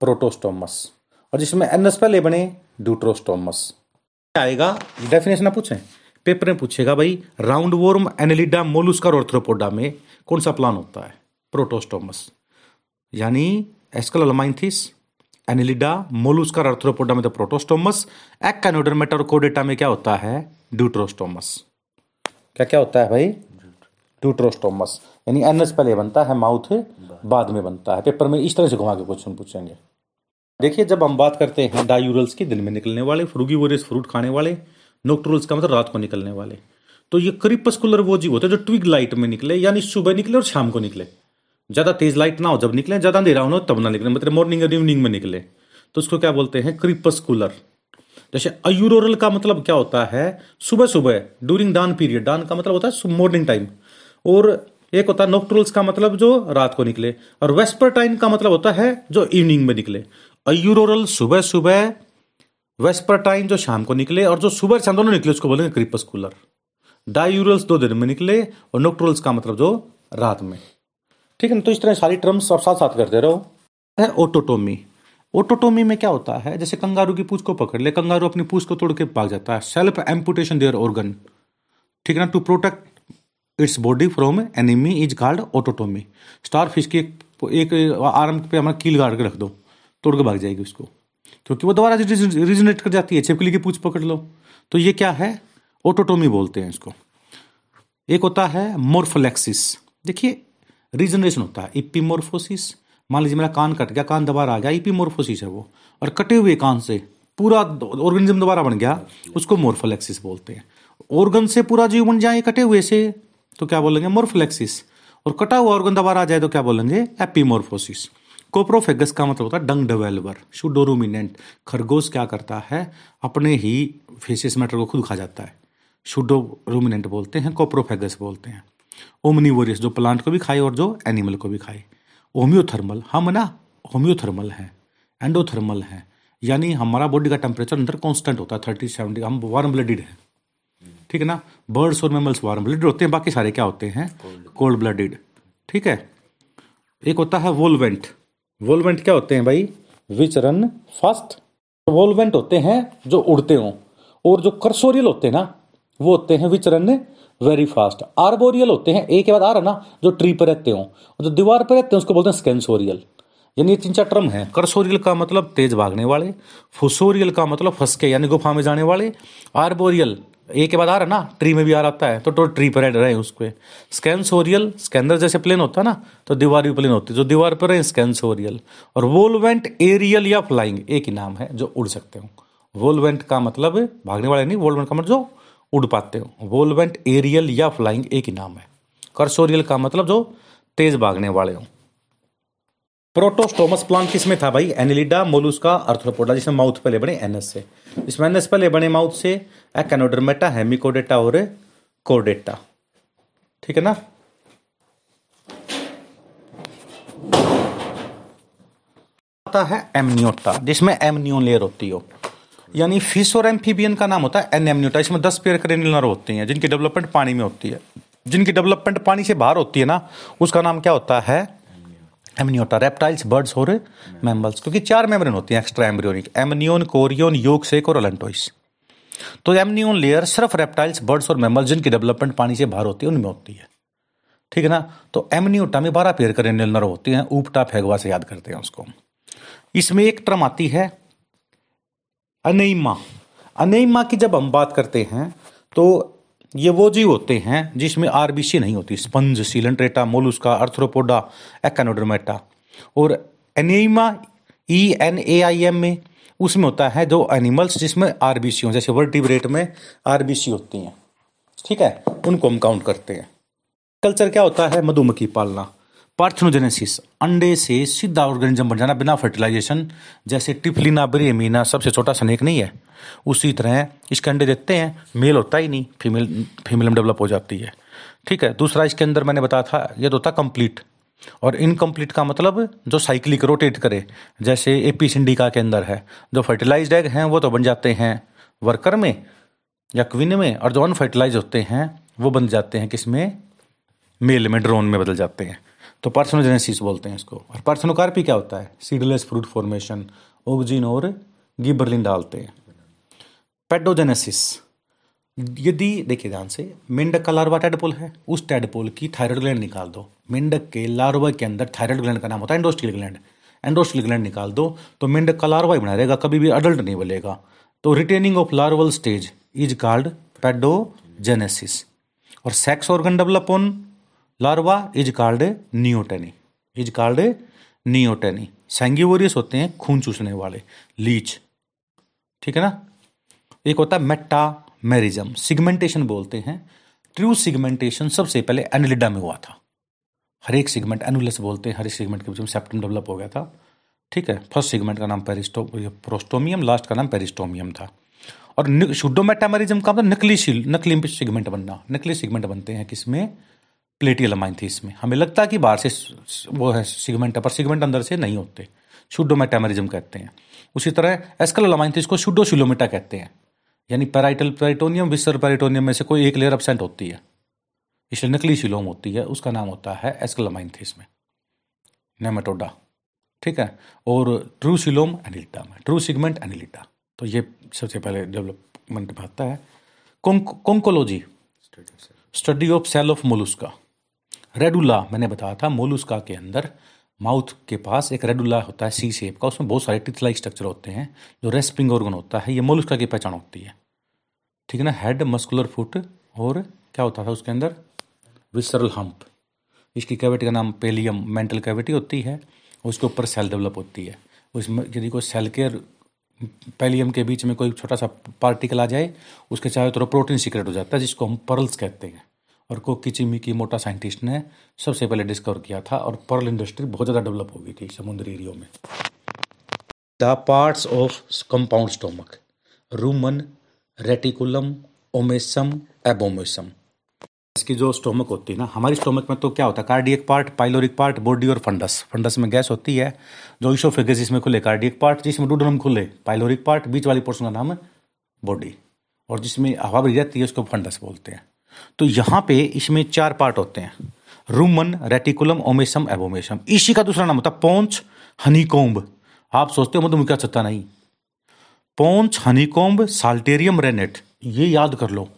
प्रोटोस्टोमस और जिसमें एनएस पहले बने ड्यूट्रोस्टोमस आएगा? डेफिनेशन आप पूछें? पेपर में पूछेगा भाई round worm Annelida Mollusca Arthropoda में कौन सा प्लान होता है? प्रोटोस्टोमस यानी Aschelminthes Annelida Mollusca Arthropoda में तो प्रोटोस्टोमस एक्कानोडर्मेटा और कोडेटा में क्या होता है? ड्यूट्रोस्टोमस क्या क्या होता है भाई? ड्यूट्रोस्टोमस यानी एनएस पहले बनता है माउथ बाद में बनता है। पेपर में इस तरह से घुमा के क्वेश्चन पूछेंगे। देखिए, जब हम बात करते हैं डायूरल्स की, दिन में निकलने वाले फ्रूगीवोरस फ्रूट खाने वाले, नोक्टोरल्स का मतलब रात को निकलने वाले तो ये क्रिपस्कुलर वो जीव होते हैं जो ट्विग लाइट में निकले, यानी सुबह निकले और शाम को निकले। ज़्यादा तेज लाइट ना हो, जब निकले, ज़्यादा अंधेरा हो तब ना निकले मतलब मॉर्निंग और इवनिंग में निकले। तो उसको क्या बोलते हैं? क्रिपस्कुलर। जैसे अयूरोरल का मतलब क्या होता है? सुबह सुबह ड्यूरिंग डान पीरियड डान का मतलब होता है मॉर्निंग टाइम और एक होता है नोक्ट्रोल्स का मतलब जो रात को निकले, और वेस्पर टाइम का मतलब होता है जो इवनिंग में निकले। अयूरोरल सुबह सुबह वेस्पर टाइम जो शाम को निकले और जो सुबह शाम दोनों निकले उसको बोलेंगे क्रिपस्कुलर डायूरल्स दो दिन में निकले और नोक्ट्रोल्स का मतलब जो रात में। ठीक है ना तो इस तरह सारी टर्म्स आप साथ साथ करते रहो। है ओटोटोमी ओटोटोमी में क्या होता है? जैसे कंगारू की पूछ को पकड़ ले कंगारू अपनी पूछ को तोड़ के भाग जाता है। सेल्फ एम्पुटेशन देयर ऑर्गन ठीक है ना to protect its body from enemy is called autotomy star fish की एक, एक आर्म पे हमारा कील गाड़ के रख दो। तोड़ के भाग जाएगी उसको। क्योंकि वो दोबारा रिजनेट कर जाती है, छिपकली की पूछ पकड़ लो। तो ये क्या है? ओटोटोमी बोलते हैं इसको। एक होता है मोर्फोलेक्सिस देखिए रीजनरेशन होता है। इपीमोर्फोसिस मान लीजिए मेरा कान कट गया, कान दोबारा आ गया इपीमोर्फोसिस है वो। और कटे हुए कान से पूरा ऑर्गेनिज्म दोबारा बन गया, उसको मोर्फोलेक्सिस बोलते हैं। ऑर्गन से पूरा जीव बन जाए कटे हुए से तो क्या बोलेंगे? मोर्फोलेक्सिस और कटा हुआ ऑर्गन दोबारा आ जाए तो क्या बोलेंगे? एपीमोर्फोसिस कोप्रोफेगस का मतलब होता है डंग डेवेलवर शुडोरुमिनेंट खरगोश क्या करता है? अपने ही फेसिस मैटर को खुद खा जाता है। शुडोरुमिनेंट बोलते हैं कोप्रोफेगस बोलते हैं। ओमनीवोरियस जो प्लांट को भी खाए और जो एनिमल को भी खाए। होम्योथर्मल हम ना होम्योथर्मल हैं एंडोथर्मल हैं। यानी हमारा बॉडी का टेम्परेचर अंदर कांस्टेंट होता है थर्टी सेवेंटी हम वार्म ब्लडेड हैं। ठीक है ना? बर्ड्स और मेमल्स वार्म ब्लडेड होते हैं बाकी सारे क्या होते हैं? कोल्ड ब्लडेड ठीक है? एक होता है वोलवेंट वोलवेंट क्या होते हैं भाई? विच रन फास्ट वोलवेंट होते हैं जो उड़ते हो। और जो कर्सोरियल होते हैं ना, वो होते हैं which run very fast arboreal होते हैं एक के बाद आ रहा ना, जो ट्री पर रहते हो। जो दीवार पर रहते हैं, उसको बोलते हैं स्केंसोरियल यानी ये तीन चार टर्म है। करसोरियल का मतलब तेज भागने वाले, फुसोरियल का मतलब फसके यानी गुफा में जाने वाले। आर्बोरियल एक के बाद आ रहा है ना? ट्री में भी आ रहा है। तो तो ट्री पर रहे उसको। स्कैंसोरियल स्कैंदर जैसे प्लेन होता है ना तो दीवार भी प्लेन होती है। जो दीवार पर है स्कैंसोरियल और वोलवेंट एरियल या फ्लाइंग एक ही नाम है, जो उड़ सकते हो। वोलवेंट का मतलब भागने वाले नहीं, वोलवेंट का मतलब जो उड़ पाते हो। वोलवेंट एरियल या फ्लाइंग एक ही नाम है। कर्सोरियल का मतलब जो तेज भागने वाले हो। प्रोटोस्टोमस प्लांट किसमें था भाई? एनिलिडा मोलुस्का अर्थ्रोपोडा जिसमें माउथ पहले बने एनएस से। इसमें एनएस पहले बने माउथ से एक्नोडर्मेटा हेमिकोडेटा और कोडेटा ठीक है ना? आता है एमनियोटा, जिसमें एमनियोन लेयर होती हो। यानी फ़िश और एम्फीबियन का नाम होता है एनेमन्यूटा इसमें दस पेयर क्रेनियल नर्व होती हैं, जिनकी डेवलपमेंट पानी में होती है। जिनकी डेवलपमेंट पानी से बाहर होती है ना, उसका नाम क्या होता है? एमनियोटा रेप्टाइल्स बर्ड्स और मैमल्स क्योंकि चार मेम्ब्रेन होती हैं एक्स्ट्रा एम्ब्रियोनिक एमनियोन कोरियोन योग सेक और अलेंटोइस तो एमनियोन लेयर सिर्फ़ रेप्टाइल्स बर्ड्स और मैमल्स जिनकी डेवलपमेंट पानी से बाहर होती है, उनमें होती है। ठीक है ना? तो एमनियोटा में बारह पेयर क्रेनियल नर्व होती हैं ऊपटा फेगवा से याद करते हैं उसको। इसमें एक टर्म आती है अनेमा अनेमा की जब हम बात करते हैं तो ये वो जीव होते हैं जिसमें आरबीसी नहीं होती sponge Coelenterata Mollusca Arthropoda Echinodermata और enema E N A I M में उसमें होता है जो एनिमल्स जिसमें आरबीसी हो, जैसे वर्टिब्रेट में आरबीसी होती हैं। ठीक है? उनको हम काउंट करते हैं। कल्चर क्या होता है? मधुमक्खी पालना। पार्थनोजेनेसिस। अंडे से सीधा ऑर्गेनिज्म बन जाना बिना फर्टिलाइजेशन जैसे टिफलिना, ब्रेमीना, सबसे छोटा स्नेक नहीं है। उसी तरह इसके अंडे देते हैं मेल होता ही नहीं फीमेल फीमेल में डेवलप हो जाती है। ठीक है? दूसरा इसके अंदर मैंने बताया था, ये तो होता कंप्लीट और इनकम्प्लीट का मतलब जो साइक्लिक रोटेट करे, जैसे एपी सिंडिका के अंदर है, जो फर्टिलाइज एग हैं, वो तो बन जाते हैं वर्कर में या क्विन में, और जो अनफर्टिलाइज होते हैं, वो बन जाते हैं किसमें? मेल में ड्रोन में बदल जाते हैं। तो पार्सनोजेनेसिस बोलते हैं इसको। और पार्सनोकार्पी क्या होता है? सीडलेस फ्रूट फॉर्मेशन ओगजिन और गिबरलिन डालते हैं। पेडोजेनेसिस यदि, देखिए ध्यान से, मेंढक का लार्वा टेडपोल है, उस टेडपोल की थायराइड ग्लैंड निकाल दो। मेंढक के लार्वा के अंदर थायराइड ग्लैंड का नाम होता है इंडोस्टियल ग्लैंड एंडोस्टल ग्लैंड निकाल दो तो मेंढक का लार्वा ही बना रहेगा, कभी भी अडल्ट नहीं बनेगा। तो retaining of larval stage is called paedogenesis और sex organ develop on larva is called neoteny is called neoteny sanguivorous होते हैं, खून चूसने वाले। लीच ठीक है ना? एक होता है मेटा मेरिज्म सिगमेंटेशन बोलते हैं। ट्रू सिगमेंटेशन सबसे पहले एनिलिडा में हुआ था। हर एक सिगमेंट एनुलस बोलते हैं, हर एक सिगमेंट के बीच में सेप्टम डेवलप हो गया था। ठीक है फ़र्स्ट सिगमेंट का नाम पेरिस्टो प्रोस्टोमियम लास्ट का नाम पेरिस्टोमियम था। और शुडोमेटामेरिज्म का मतलब नकली नकली सिगमेंट बनना। नकली सिगमेंट बनते हैं किसमें? प्लेटियल थी इसमें। हमें लगता है कि बाहर से वो है सिगमेंट पर सिगमेंट अंदर से नहीं होते। शुडोमेटामरिज्म कहते हैं। उसी तरह एस्कल अमाइन थी इसको शुडोशिलोमेटा कहते हैं। यानी पैराइटल पेरिटोनियम विसर पेरिटोनियम में से कोई एक लेयर अपसेंट होती है। इसलिए नकली शिलोम होती है उसका नाम होता है एस्कलमाइंथिस में नेमेटोडा। ठीक है? और ट्रू शिलोम एनिलिटा में ट्रू सिगमेंट एनिलिटा। तो ये सबसे पहले डेवलपमेंट में आता है conchology. Study of cell of Mollusca. Radula मैंने बताया था मोलुस्का के अंदर माउथ के पास एक रेडुला होता है, सी शेप का। उसमें बहुत सारे टिथ लाइक स्ट्रक्चर होते हैं, जो रेस्पिंग ऑर्गन होता है, ये मोलुस्का की पहचान होती है। ठीक है ना? हेड मस्कुलर फुट और क्या होता था उसके अंदर? विसरल हम्प इसकी कैविटी का नाम पेलियम मेंटल कैविटी होती है उसके ऊपर सेल डेवलप होती है। उसमें यदि कोई सेल के पेलियम के बीच में कोई छोटा सा पार्टिकल आ जाए, उसके चाहे तो प्रोटीन सीक्रेट हो जाता है, जिसको हम पर्ल्स कहते हैं। और को किचिमी की मोटा साइंटिस्ट ने सबसे पहले डिस्कवर किया था और पर्ल इंडस्ट्री बहुत ज़्यादा डेवलप हो गई थी समुद्री एरियो में। The parts of compound stomach rumen reticulum omasum abomasum इसकी जो स्टोमक होती है ना, हमारी स्टोमक में तो क्या होता है? Cardiac part pyloric part body और फंडस फंडस में गैस होती है जो ईशोफेगस इसमें खुले। कार्डियक पार्ट जिसमें डूडनम खुले। पाइलोरिक पार्ट बीच वाली पोर्शन का नाम है बॉडी और जिसमें हवा भरी जाती है, उसको फंडस बोलते हैं। तो यहाँ पे इसमें चार पार्ट होते हैं। रूमन रेटिकुलम ओमेसम एबोमेसम इसी का दूसरा नाम होता है पोंच हनीकोम्ब आप सोचते हो क्या छत्ता नहीं। पोंच हनीकोम्ब साल्टेरियम रेनेट ये याद कर लो।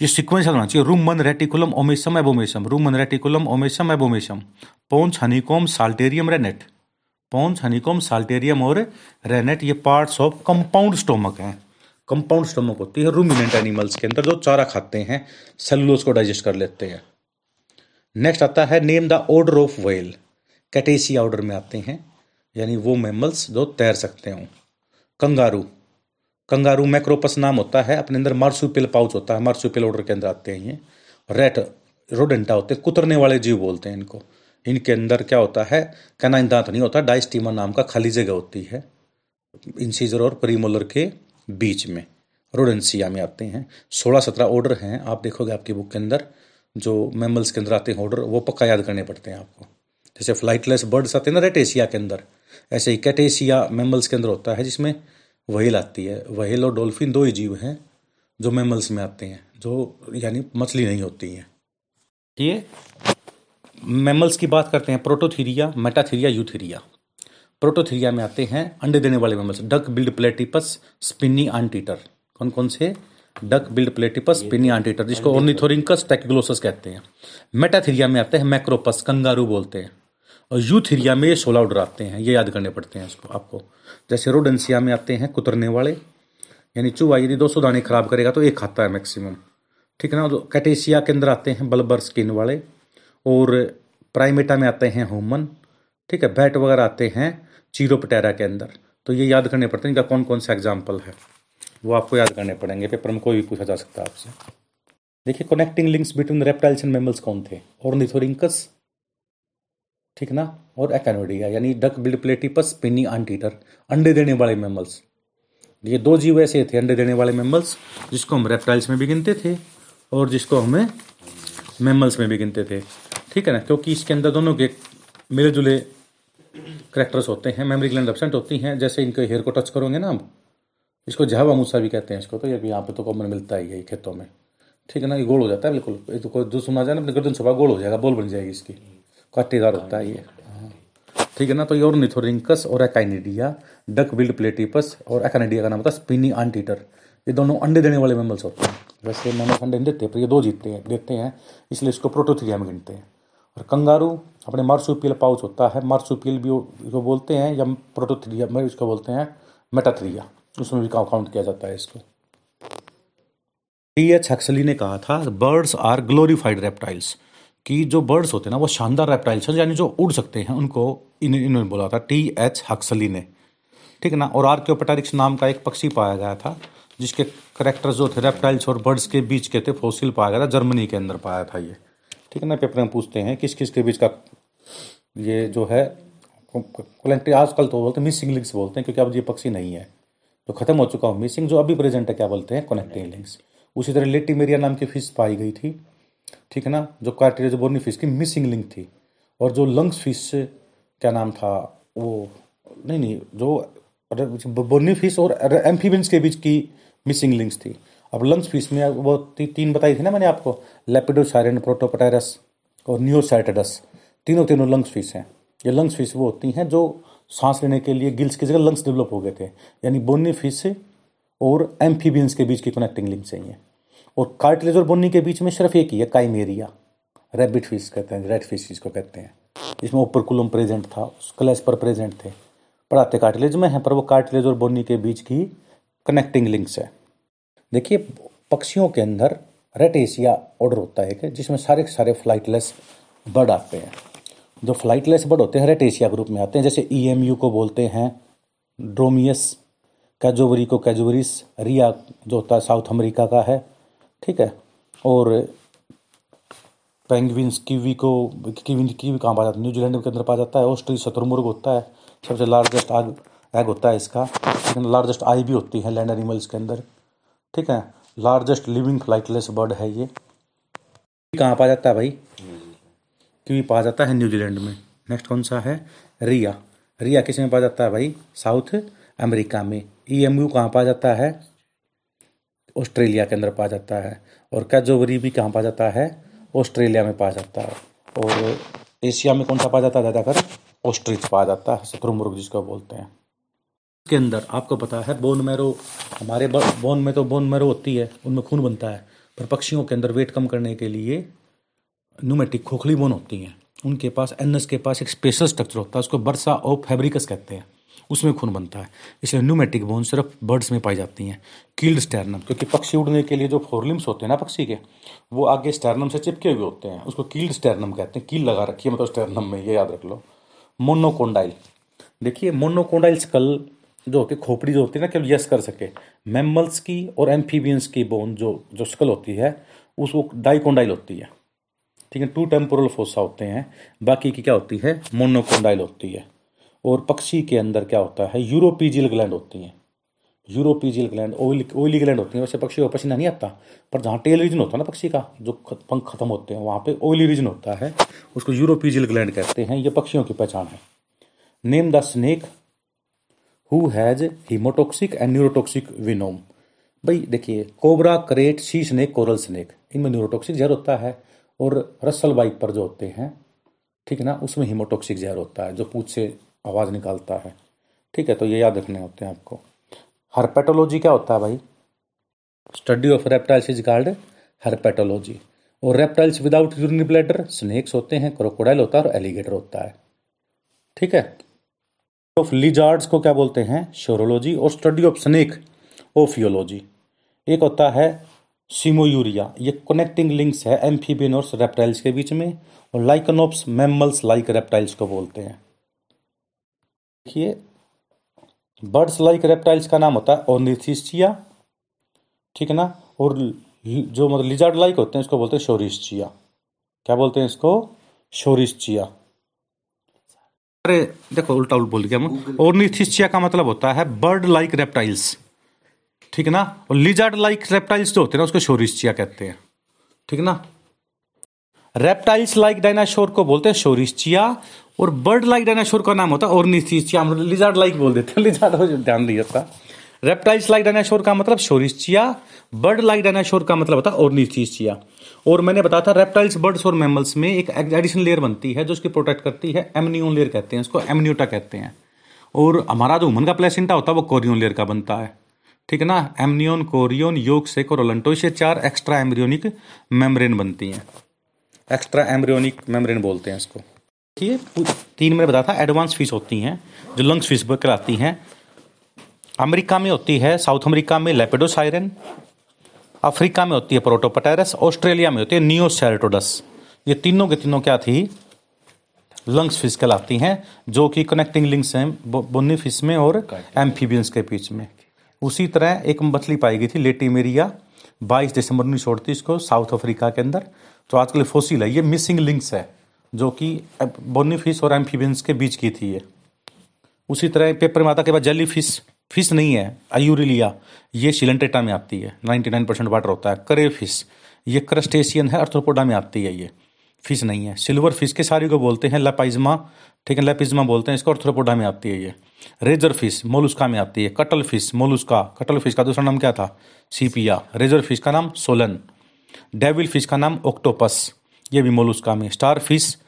ये सिक्वेंस होना चाहिए। Rumen reticulum omasum abomasum rumen reticulum omasum abomasum pouch honeycomb psalterium rennet pouch honeycomb psalterium और रेनेट ये पार्ट्स ऑफ़ कंपाउंड स्टोमक हैं। कंपाउंड स्टमक होती है रूमिनेंट एनिमल्स के अंदर जो चारा खाते हैं सेलुलोज को डाइजेस्ट कर लेते हैं। नेक्स्ट आता है name the order of whale Cetacea order में आते हैं, यानी वो मेमल्स जो तैर सकते हो। कंगारू कंगारू मैक्रोपस नाम होता है, अपने अंदर मार्सुपिल पाउच होता है मार्सुपिल ऑर्डर के अंदर आते हैं ये। रेट रोडेंटा होते हैं, कुतरने वाले जीव बोलते हैं इनको। इनके अंदर क्या होता है कैनाइन दांत नहीं होता डाइस्टीमा नाम का खाली जगह होती है। इंसीजर और प्रीमोलर के बीच में। रोडेंसिया में आते हैं। सोलह सत्रह ऑर्डर हैं। आप देखोगे आपकी बुक के अंदर, जो मेमल्स के अंदर आते हैं ऑर्डर वो पक्का याद करने पड़ते हैं आपको। जैसे फ्लाइटलेस बर्ड्स आते हैं ना रेटेसिया के अंदर, ऐसे ही कैटेसिया मेमल्स के अंदर होता है, जिसमें वहील आती है। वहील और डॉल्फिन दो ही जीव हैं, जो मेमल्स में आते हैं, जो यानी मछली नहीं होती हैं। ये मेमल्स की बात करते हैं प्रोटोथीरिया मेटाथीरिया यूथीरिया प्रोटोथीरिया में आते हैं अंडे देने वाले mammals duck billed platypus spiny anteater कौन कौन से duck billed platypus spiny anteater जिसको ओर्निथोरिंकस टेक्गलोसस कहते हैं। मेटाथीरिया में आते हैं मैक्रोपस कंगारू बोलते हैं। और यूथीरिया में ये सोलह ऑर्डर आते हैं ये याद करने पड़ते हैं इसको आपको। जैसे रोडेंसिया में आते हैं कुतरने वाले। यानी चूहा यदि दो सौ दाने खराब करेगा तो एक खाता है मैक्सिमम ठीक है ना? तो कैटेसिया के अंदर आते हैं बल्बर स्किन वाले। और प्राइमेटा में आते हैं होमन ठीक है? बैट वगैरह आते हैं। चीरोपटेरा के अंदर। तो ये याद करने पड़ते हैं इनका कौन कौन सा एग्ज़ाम्पल है। वो आपको याद करने पड़ेंगे, पेपर में कोई भी पूछा जा सकता है आपसे। देखिए connecting links between reptiles and mammals कौन थे? और निथोरिंकस ठीक ना? और एक्नोडिया यानी डक बिल्ड प्लेटिपस पिनी आंटीटर अंडे देने वाले मेमल्स ये दो जीव ऐसे थे, अंडे देने वाले मेमल्स जिसको हम रेप्टाइल्स में भी गिनते थे और जिसको हमें मेमल्स में भी गिनते थे। ठीक है ना? क्योंकि इसके अंदर दोनों के मिले जुले करेक्टर्स होते हैं मेमोरी ग्लैंड एबसेंट होती हैं, जैसे इनके हेयर को टच करोगे ना आप, इसको झावा मूसा भी कहते हैं इसको तो ये भी यहाँ पे तो कॉमन मिलता ही है खेतों में। ठीक है ना, ये गोल हो जाता है बिल्कुल तो कोई सुना जाए ना, अपने गर्दन सुबह गोल हो जाएगा, बोल बन जाएगी इसकी, काटेदार होता है ये। ठीक है ना तो ये और निथोरिंकस और एकाइनिडिया डक बिल्ड प्लेटिपस और एकानिडिया का नाम होता है स्पिनी आंटीटर ये दोनों अंडे देने वाले मेमल्स होते हैं। वैसे मोनो अंडे देते हैं पर ये दो जीतते हैं, देते हैं, इसलिए इसको प्रोटोथीरिया में गिनते हैं। और कंगारू अपने मार्सुपियल पाउच होता है। मार्सुपियल भी इसको बोलते हैं या प्रोटोथ्रिया, में इसको बोलते हैं, मेटाथ्रिया। उसमें भी काउंट किया जाता है इसको। टी एच हक्सली ने कहा था, बर्ड्स आर ग्लोरीफाइड रेप्टाइल्स। कि जो बर्ड्स होते हैं ना, वो शानदार रेप्टाइल्स हैं, यानी जो उड़ सकते हैं, उनको इन, इन्होंने बोला था टी एच हक्सली ने। ठीक है ना? और आर्क्योपेटारिक्स नाम का एक पक्षी पाया गया था, जिसके करेक्टर्स जो थे रेप्टाइल्स और बर्ड्स के बीच के थे फोसिल पाया गया था, जर्मनी के अंदर पाया था ये। ठीक है ना, पेपर में पूछते हैं, किस किस के बीच का ये जो है आजकल तो बोलते हैं मिसिंग लिंक्स बोलते हैं, क्योंकि अब ये पक्षी नहीं है। तो खत्म हो चुका हूँ। मिसिंग जो अभी प्रेजेंट है, क्या बोलते हैं? कनेक्टिंग लिंक्स उसी तरह लेटिमेरिया नाम की फ़िश पाई गई थी, ठीक है ना? जो कार्टेरिया बोर्नी फ़िश की मिसिंग लिंक थी। और जो लंग्स फ़िश क्या नाम था? वो, नहीं नहीं, जो बोर्नी फ़िश और एम्फीबियंस के बीच की मिसिंग लिंक्स थी। अब लंग्स फ़िश में वो ती, तीन बताई थी ना मैंने आपको लेपिडोसायरन प्रोटोपटायरस और न्यूसाइटेडस तीनों तीनों लंग्स फ़िश हैं। ये लंग्स फ़िश वो होती हैं जो सांस लेने के लिए गिल्स की जगह लंग्स डेवलप हो गए थे। यानी बोनी फ़िश और एम्फीबियंस के बीच की कनेक्टिंग लिंक चाहिए और कार्टिलेज और बोनी के बीच में सिर्फ़ एक ही है काइमेरिया रेबिट फ़िश कहते हैं रेड फ़िश जिसको कहते हैं। इसमें ऊपर कुलम प्रेजेंट था क्लेस पर प्रेजेंट थे। पढ़ाते कार्टिलेज में है पर वो कार्टिलेज और बोनी के बीच की कनेक्टिंग लिंक्स है। देखिए, पक्षियों के अंदर रेट एशिया ऑर्डर होता है जिसमें सारे सारे फ्लाइटलेस बर्ड आते हैं। जो फ्लाइटलेस बर्ड होते हैं रेट एशिया ग्रुप में आते हैं, जैसे ईएमयू को बोलते हैं ड्रोमियस कैजोवरी को कैजोवरीस रिया जो होता है साउथ अमेरिका का है, ठीक है? और पेंगविन्स कीवी को कीवी कीवी कहाँ पाया जाता है? न्यूजीलैंड के अंदर पाया जाता है ऑस्ट्री शतुरमुर्ग होता है, सबसे लार्जेस्ट आग एग होता है इसका। लेकिन लार्जेस्ट आई भी होती है लैंड एनिमल्स के अंदर। ठीक है? लार्जेस्ट लिविंग फ्लाइटलेस बर्ड है ये। कहाँ पाया जाता है भाई? कीवी पाया जाता है न्यूजीलैंड में? नेक्स्ट कौन सा है? रिया। रिया किसमें पाया जाता है भाई? साउथ अमेरिका में। ई एम यू कहाँ पाया जाता है? ऑस्ट्रेलिया के अंदर पाया जाता है। और कैजोवरी भी कहाँ पाया जाता है? ऑस्ट्रेलिया में पाया जाता है। और एशिया में कौन सा पाया जाता है, ज़्यादातर? ऑस्ट्रिच पाया जाता है शत्रुमुर्ग जिसको बोलते हैं। इसके अंदर, आपको पता है बोन मैरो हमारे बोन में तो बोन मैरो होती है, उनमें खून बनता है, पर पक्षियों के अंदर वेट कम करने के लिए न्यूमेटिक खोखली बोन होती हैं। उनके पास एनस के पास एक स्पेशल स्ट्रक्चर होता है, उसको बर्सा ऑफ़ फैब्रिकस कहते हैं। उसमें खून बनता है, इसलिए न्यूमेटिक बोन सिर्फ़ बर्ड्स में पाई जाती हैं कील्ड स्टैरनम क्योंकि पक्षी उड़ने के लिए जो फोरलिम्स होते हैं ना पक्षी के, वो आगे स्टैरनम से चिपके हुए होते हैं, उसको कील्ड स्टैरनम कहते हैं कील लगा रखी है मतलब स्टैरनम में, ये याद रख लो। मोनोकोंडाइल देखिए मोनोकोंडाइल स्कल जो होती है, खोपड़ी जो होती है ना, केवल यस कर सके। मेमल्स की और एम्फीबियंस की बोन जो जो स्कल होती है, उसको डाइकोंडाइल होती है। ठीक है टू टेम्पोरल फोसा होते हैं। बाकी की क्या होती है? मोनोकोंडाइल होती है। और पक्षी के अंदर क्या होता है? यूरोपीजियल ग्लैंड होती हैं। Uropygial gland oily oily gland होती हैं। वैसे पक्षी को पसीना नहीं आता, पर जहाँ टेल रीजन होता है ना पक्षी का, जो पंख खत्म होते हैं, वहाँ पे ऑयली रीजन होता है। उसको यूरोपीजियल ग्लैंड कहते हैं। ये पक्षियों की पहचान है। Name the snake who has haemotoxic and neurotoxic venom भाई, देखिए cobra krait sea snake coral snake इनमें न्यूरोटोक्सिक जहर होता है और रसल पर जो होते हैं, ठीक है ना, उसमें हीमोटोक्सिक जहर होता है, जो पूछ से आवाज़ निकालता है। ठीक है तो ये याद रखने होते हैं आपको। हरपेटोलॉजी क्या होता है भाई? Study of reptiles is called herpetology और reptiles without urine bladder snakes होते हैं क्रोकोडाइल होता है और एलिगेटर होता है। ठीक है? ऑफ़ लिजार्ड्स को क्या बोलते हैं? श्योरोलॉजी और स्टडी ऑफ़ स्नेक ओफियोलॉजी एक होता है सीमोयूरिया ये कनेक्टिंग लिंक्स है एम्फीबियन और रेप्टाइल्स के बीच में, और लाइकनोप्स मैमल्स लाइक रेप्टाइल्स को बोलते हैं। देखिए बर्ड्स लाइक रेप्टाइल्स का नाम होता है ओनिथिस्चिया ठीक है ना? और जो मतलब लिजार्ड लाइक होते हैं, इसको बोलते हैं शोरिस्चिया क्या बोलते हैं इसको? शोरिस्चिया अरे देखो उल्टा उल्ट बोल गया मैं। ओर्निथिस्चिया का मतलब होता है बर्ड लाइक रेप्टाइल्स ठीक है ना? और लिजार्ड लाइक रेप्टाइल्स जो होते हैं ना उसको शोरिस्चिया कहते हैं। ठीक है ना? रेप्टाइल्स लाइक डायनाशोर को बोलते हैं शोरिस्चिया और बर्ड लाइक डायनाशोर का नाम होता है ऑर्निथिस्चिया हम लिजार्ड लाइक बोल देते हैं। लिजार्ड हो ध्यान दिया था। रेप्टाइल्स लाइक डायनाशोर का मतलब शोरिस्चिया बर्ड लाइक डायनाशोर का मतलब होता है ऑर्निथिस्चिया और मैंने बताया था रेप्टाइल्स बर्ड्स और मैमल्स में एक एडिशनल लेयर बनती है जो उसकी प्रोटेक्ट करती है एमनियोन लेयर कहते हैं इसको एमनियोटा कहते हैं। और हमारा जो उमन का प्लेसेंटा होता है, वो कोरियोन लेयर का बनता है। ठीक है ना? एमनियोन कोरियोन योग सेक और ओलंटो से चार एक्स्ट्रा एम्ब्रियोनिक मेम्ब्रेन बनती हैं। एक्स्ट्रा एम्ब्रियोनिक मेम्ब्रेन बोलते हैं इसको। देखिए तीन मैंने बताया था एडवांस फ़िश होती हैं, जो लंग्स फ़िश कहलाती हैं। अमेरिका में होती है, साउथ अमेरिका में लेपेडोसाइरन अफ्रीका में होती है प्रोटोपटेरस, ऑस्ट्रेलिया में होती है नियोसेरेटोडस। ये तीनों के तीनों क्या थी? लंग्स फ़िश कहलाती हैं, जो कि कनेक्टिंग लिंक्स हैं बोनी फ़िश में और एम्फीबियंस के बीच में। उसी तरह एक मछली पाई गई थी, लेटीमेरिया 22 दिसंबर उन्नीस सौ अड़तीस को साउथ अफ्रीका के अंदर। तो आजकल फोसिल है, ये मिसिंग लिंक्स है, जो कि बोनी फ़िश और एम्फीबियंस के बीच की थी ये। उसी तरह पेपर में आता के बाद जेली फ़िश फ़िश नहीं है आयूरिलिया ये शिलेंटेटा में आती है 99 परसेंट वाटर होता है, करे फ़िश ये क्रस्टेशियन है, अर्थोपोडा में आती है ये। फ़िश नहीं है। सिल्वर फ़िश के सारी को बोलते हैं, लेपाइजमा, ठीक है, लेपिजमा बोलते हैं, इसको ऑर्थ्रोपोडा में आती है ये। रेजर फ़िश मोलुस्का में आती है, कटल फ़िश मोलुस्का, कटल फ़िश का दूसरा नाम क्या था? सीपिया। रेजर फ़िश का नाम सोलन। डेविल फ़िश का नाम ऑक्टोपस ये भी मोलुस्का में। स्टार फ़िश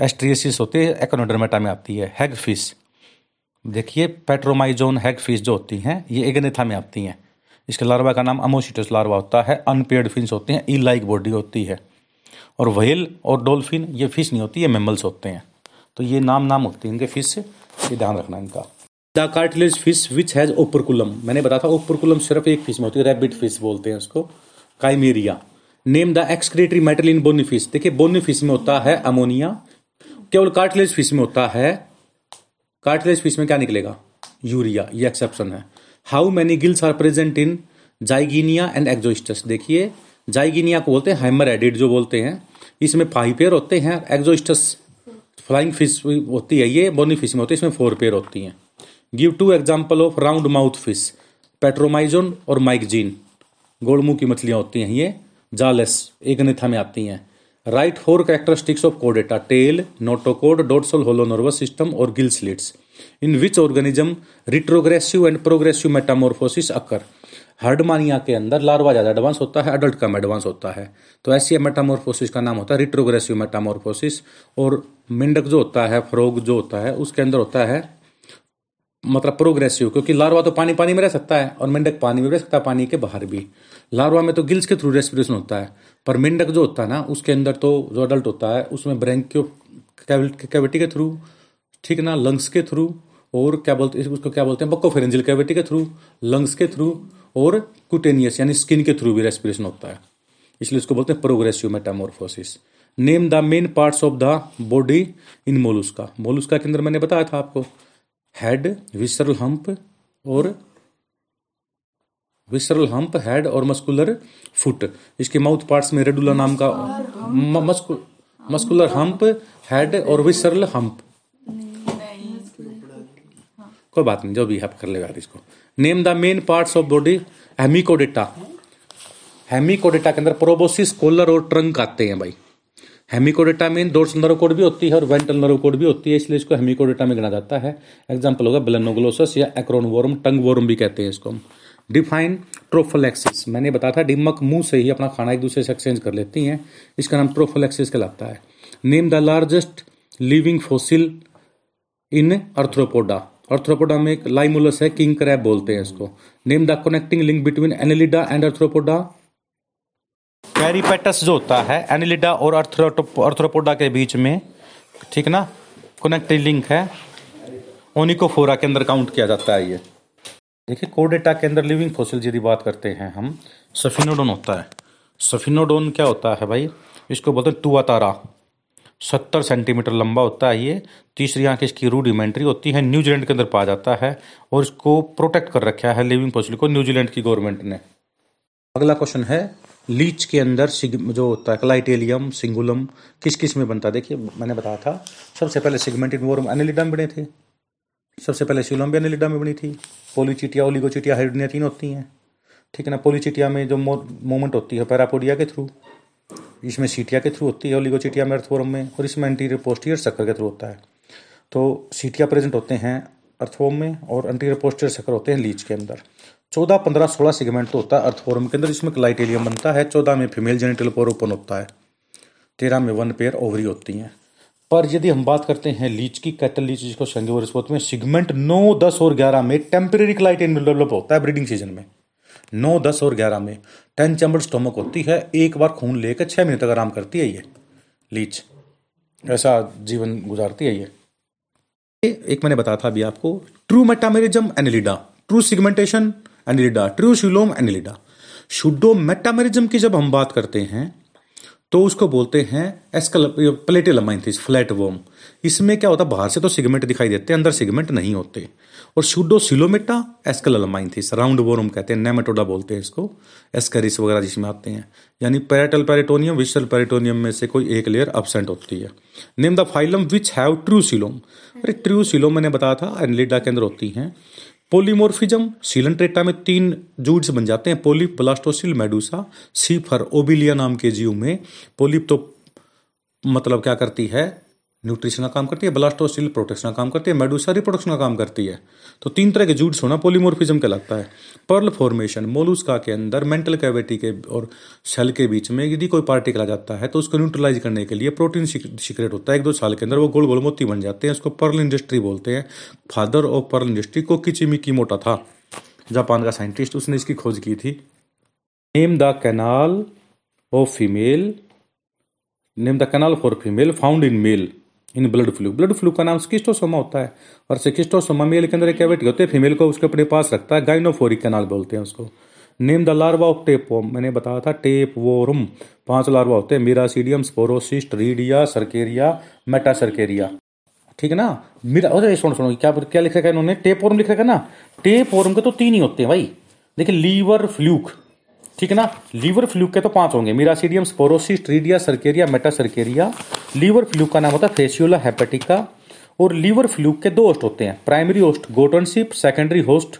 एस्ट्रियसिस होते हैं, एकोनोडर्मेटा में आती है। हैग फ़िश देखिए पेट्रोमाइजोन हैग फ़िश जो होती हैं, ये एगनेथा में आती हैं। इसके लार्वा का नाम अमोसिटस लार्वा होता है अनपेड फ़िश होती हैं ई लाइक बॉडी होती है। और व्हेल और डोल्फिन ये फ़िश नहीं होती, ये मेमल्स होते हैं। तो ये नाम नाम होते हैं इनके फ़िश से, ये ध्यान रखना इनका। The cartilage fish which has operculum मैंने बताया था ओपरकुलम सिर्फ़ एक फ़िश में होती है रैबिट फ़िश बोलते हैं उसको Chimaera name the excretory metal in bony fish देखिए बोनी फ़िश में होता है अमोनिया केवल कार्टिलेज फ़िश में होता है कार्टिलेज फ़िश में क्या निकलेगा? यूरिया, ये एक्सेप्शन है। How many gills are present in Zygaena and Exocoetus देखिए जाइगिनिया को बोलते हैं हाइमर एडिड जो बोलते हैं। इसमें फाइव पेयर होते हैं एक्जोस्टस फ्लाइंग फ़िश होती है, ये बोनी फ़िश में होती है, इसमें फोर पेयर होती हैं। Give two example of round mouth fish Petromyzon और माइकजीन गोलमुख की मछलियाँ होती हैं, ये जालस, एक नेथा में आती हैं। Write four characteristics of कोडेटा tail notochord dorsal hollow nervous system और gill slits in which organism retrogressive and progressive metamorphosis occur Herdmania के अंदर लार्वा ज़्यादा एडवांस होता है अडल्ट कम एडवांस होता है। तो ऐसी मेटामोरफोसिस का नाम होता है रिट्रोग्रेसिव मेटामोरफोसिस और मिंडक जो होता है फ्रोग जो होता है, उसके अंदर होता है मतलब प्रोग्रेसिव क्योंकि लार्वा तो पानी पानी में रह सकता है और मेंढक पानी में रह सकता है, पानी के बाहर भी। लार्वा में तो गिल्स के थ्रू रेस्पिरेशन होता है, पर मिंडक जो होता है ना, उसके अंदर तो जो अडल्ट होता है, उसमें ब्रेंक्यो कैविटी के थ्रू ठीक ना लंग्स के थ्रू और क्या बोलते हैं उसको क्या बोलते हैं बक्को फेरेंजिल कैविटी के थ्रू लंग्स के थ्रू और कुटेनियस यानी स्किन के थ्रू भी रेस्पिरेशन होता है। इसलिए उसको बोलते हैं progressive metamorphosis name the main parts of the body in Mollusca Mollusca के अंदर मैंने बताया था आपको हेड विसरल हम्प और विसरल हम्प हेड और मस्कुलर फुट इसके माउथ पार्ट्स में रेडुला नाम का मस्कुलर हम्प हेड और विसरल हम्प कोई बात नहीं, जो भी आप कर लेगा इसको। Name the main parts of body Hemichordata Hemichordata के अंदर प्रोबोसिस कोलर और ट्रंक आते हैं भाई। हेमिकोडेटा में डोर्सल नर्वकोड भी होती है और वेंटल नर्वकोड भी होती है, इसलिए इसको हेमिकोडेटा में गिना जाता है। एग्जांपल होगा ब्लेनोग्लोसस या एक्रोन वोरम टंग वोरम भी कहते हैं इसको हम। डिफाइन ट्रोफोलेक्सिस मैंने बताया था डिमक मुँह से ही अपना खाना एक दूसरे से एक्सचेंज कर लेती हैं। इसका नाम ट्रोफोलेक्सिस कहलाता है। Name the largest living fossil in Arthropoda Arthropoda में एक लाइमुलस है किंग क्रैब बोलते हैं इसको। Name the connecting link between Annelida and Arthropoda Peripatus जो होता है एनिलिडा और अर्थ्रोपोडा के बीच में, ठीक ना? कनेक्टिव लिंक है। ओनिकोफोरा के अंदर काउंट किया जाता है ये। देखिए कोडेटा के अंदर लिविंग फोसिल यदि बात करते हैं हम सफिनोडोन होता है। सफिनोडोन क्या होता है भाई? इसको बोलते हैं टुआतारा सत्तर सेंटीमीटर लंबा होता है ये। तीसरी आँख इसकी रूडिमेंट्री होती है। न्यूजीलैंड के अंदर पाया जाता है और इसको प्रोटेक्ट कर रखा है लिविंग फोसिल को न्यूजीलैंड की गवर्नमेंट ने। अगला क्वेश्चन है लीच के अंदर जो होता है, क्लाइटेलियम, सिंगुलम किस किसमें बनता है? देखिए, मैंने बताया था, सबसे पहले सिगमेंटेड वोरम एनिलिडा में बने थे। सबसे पहले सिलोम भी एनिलिडा में बनी थी। पोलीचिटिया, ओलिगोचिटिया हाइड्रोनिया तीन होती हैं। ठीक है ना? पोलीचिटिया में जो मूवमेंट होती है, पैरापोडिया के थ्रू, इसमें सीटिया के थ्रू होती है, ओलिगोचिटिया में अर्थवोरम में, और इसमें एंटीरियर पोस्टियर शक्कर के थ्रू होता है। तो सीटिया प्रेजेंट होते हैं अर्थवोम में, और एंटीरियर पोस्टियर शक्कर होते हैं लीच के अंदर। चौदह पंद्रह सोलह सेगमेंट तो होता है अर्थफोरम के अंदर, जिसमें क्लाइटेलियम बनता है, चौदह में फीमेल जेनिटल पोर ओपन होता है, तेरह में वन पेयर ओवरी होती हैं। पर यदि हम बात करते हैं लीच की, कैटल लीच जिसको संगे में, सिगमेंट नौ, दस और ग्यारह में टेम्परेरी क्लाइटेन डेवलप होता है ब्रीडिंग सीज़न में। नौ, दस और ग्यारह में टेन चैम्बर स्टोमक होती है, एक बार खून लेकर छह महीने तक आराम करती है ये लीच। ऐसा जीवन गुजारती है ये। एक मैंने बताया था अभी आपको, true metamerism Annelida, true segmentation Annelida true Annelida. Pseudo metamerism की जब हम बात करते हैं तो उसको बोलते हैं एस्कल प्लेटेल अमाइंथिस फ्लैट वोम। इसमें क्या होता है बाहर से तो सिगमेंट दिखाई देते हैं अंदर सिगमेंट नहीं होते। और pseudocoelomata Aschelminthes round worm कहते हैं, नेमेटोडा बोलते हैं इसको, एस्करिस वगैरह जिसमें आते हैं। यानी पेरेटल पेरिटोनियम विशल पेरिटोनियम में से कोई एक लेयर अबसेंट होती है। Name the phylum which have true coelom अरे ट्रू सिलोम मैंने बताया था, एनलिडा के अंदर होती हैं। पोलीमोर्फिज्म सीलन ट्रेटा में तीन जूड्स बन जाते हैं पोलिप ब्लास्टोसिल मेडूसा सीफर ओबिलिया नाम के जीव में पोलिप तो मतलब क्या करती है? न्यूट्रिशन का काम करती है, ब्लास्टोसिल प्रोटेक्शन का काम करती है मेडूसा रिप्रोडक्शन का काम करती है। तो तीन तरह के जूड्स होना पोलीमोर्फिज्म कहलाता है। पर्ल फॉर्मेशन, मोलुस्का के अंदर, मेंटल कैविटी के और सेल के बीच में यदि कोई पार्टिकल आ जाता है तो उसको न्यूट्रलाइज करने के लिए प्रोटीन सीक्रेट होता है। एक दो साल के अंदर वो गोल गोल मोती बन जाते हैं, उसको पर्ल इंडस्ट्री बोलते हैं। फादर ऑफ़ पर्ल इंडस्ट्री को किचिमी मोटा था। जापान का साइंटिस्ट, उसने इसकी खोज की थी। Name the canal of female, name the canal for female, found in male. In blood fluke blood fluke का नाम स्किस्टोसोमा होता है। और स्किस्टोसोमा मेल के अंदर एक कैविटी होती है फीमेल को उसके अपने पास रखता है गाइनोफोरिक कैनाल बोलते हैं उसको। Name the larva of tapeworm मैंने बताया था टेपवोरम पाँच लार्वा होते हैं miracidium sporocyst redia cercaria metacercaria ठीक है ना? मीरा अरे, सुनो सुनो, क्या क्या लिख रखा है इन्होंने? टेपवोरम लिख रखा है ना? टेपवोरम के तो तीन ही होते हैं भाई। देखिए लीवर फ्लूक ठीक है ना? लीवर फ्लूक के तो पाँच होंगे। Miracidium sporocyst redia cercaria metacercaria liver fluke का नाम होता है फेसियोला हेपेटिका और लीवर फ्लूक के दो होस्ट होते हैं। Primary host गोटनशिप secondary host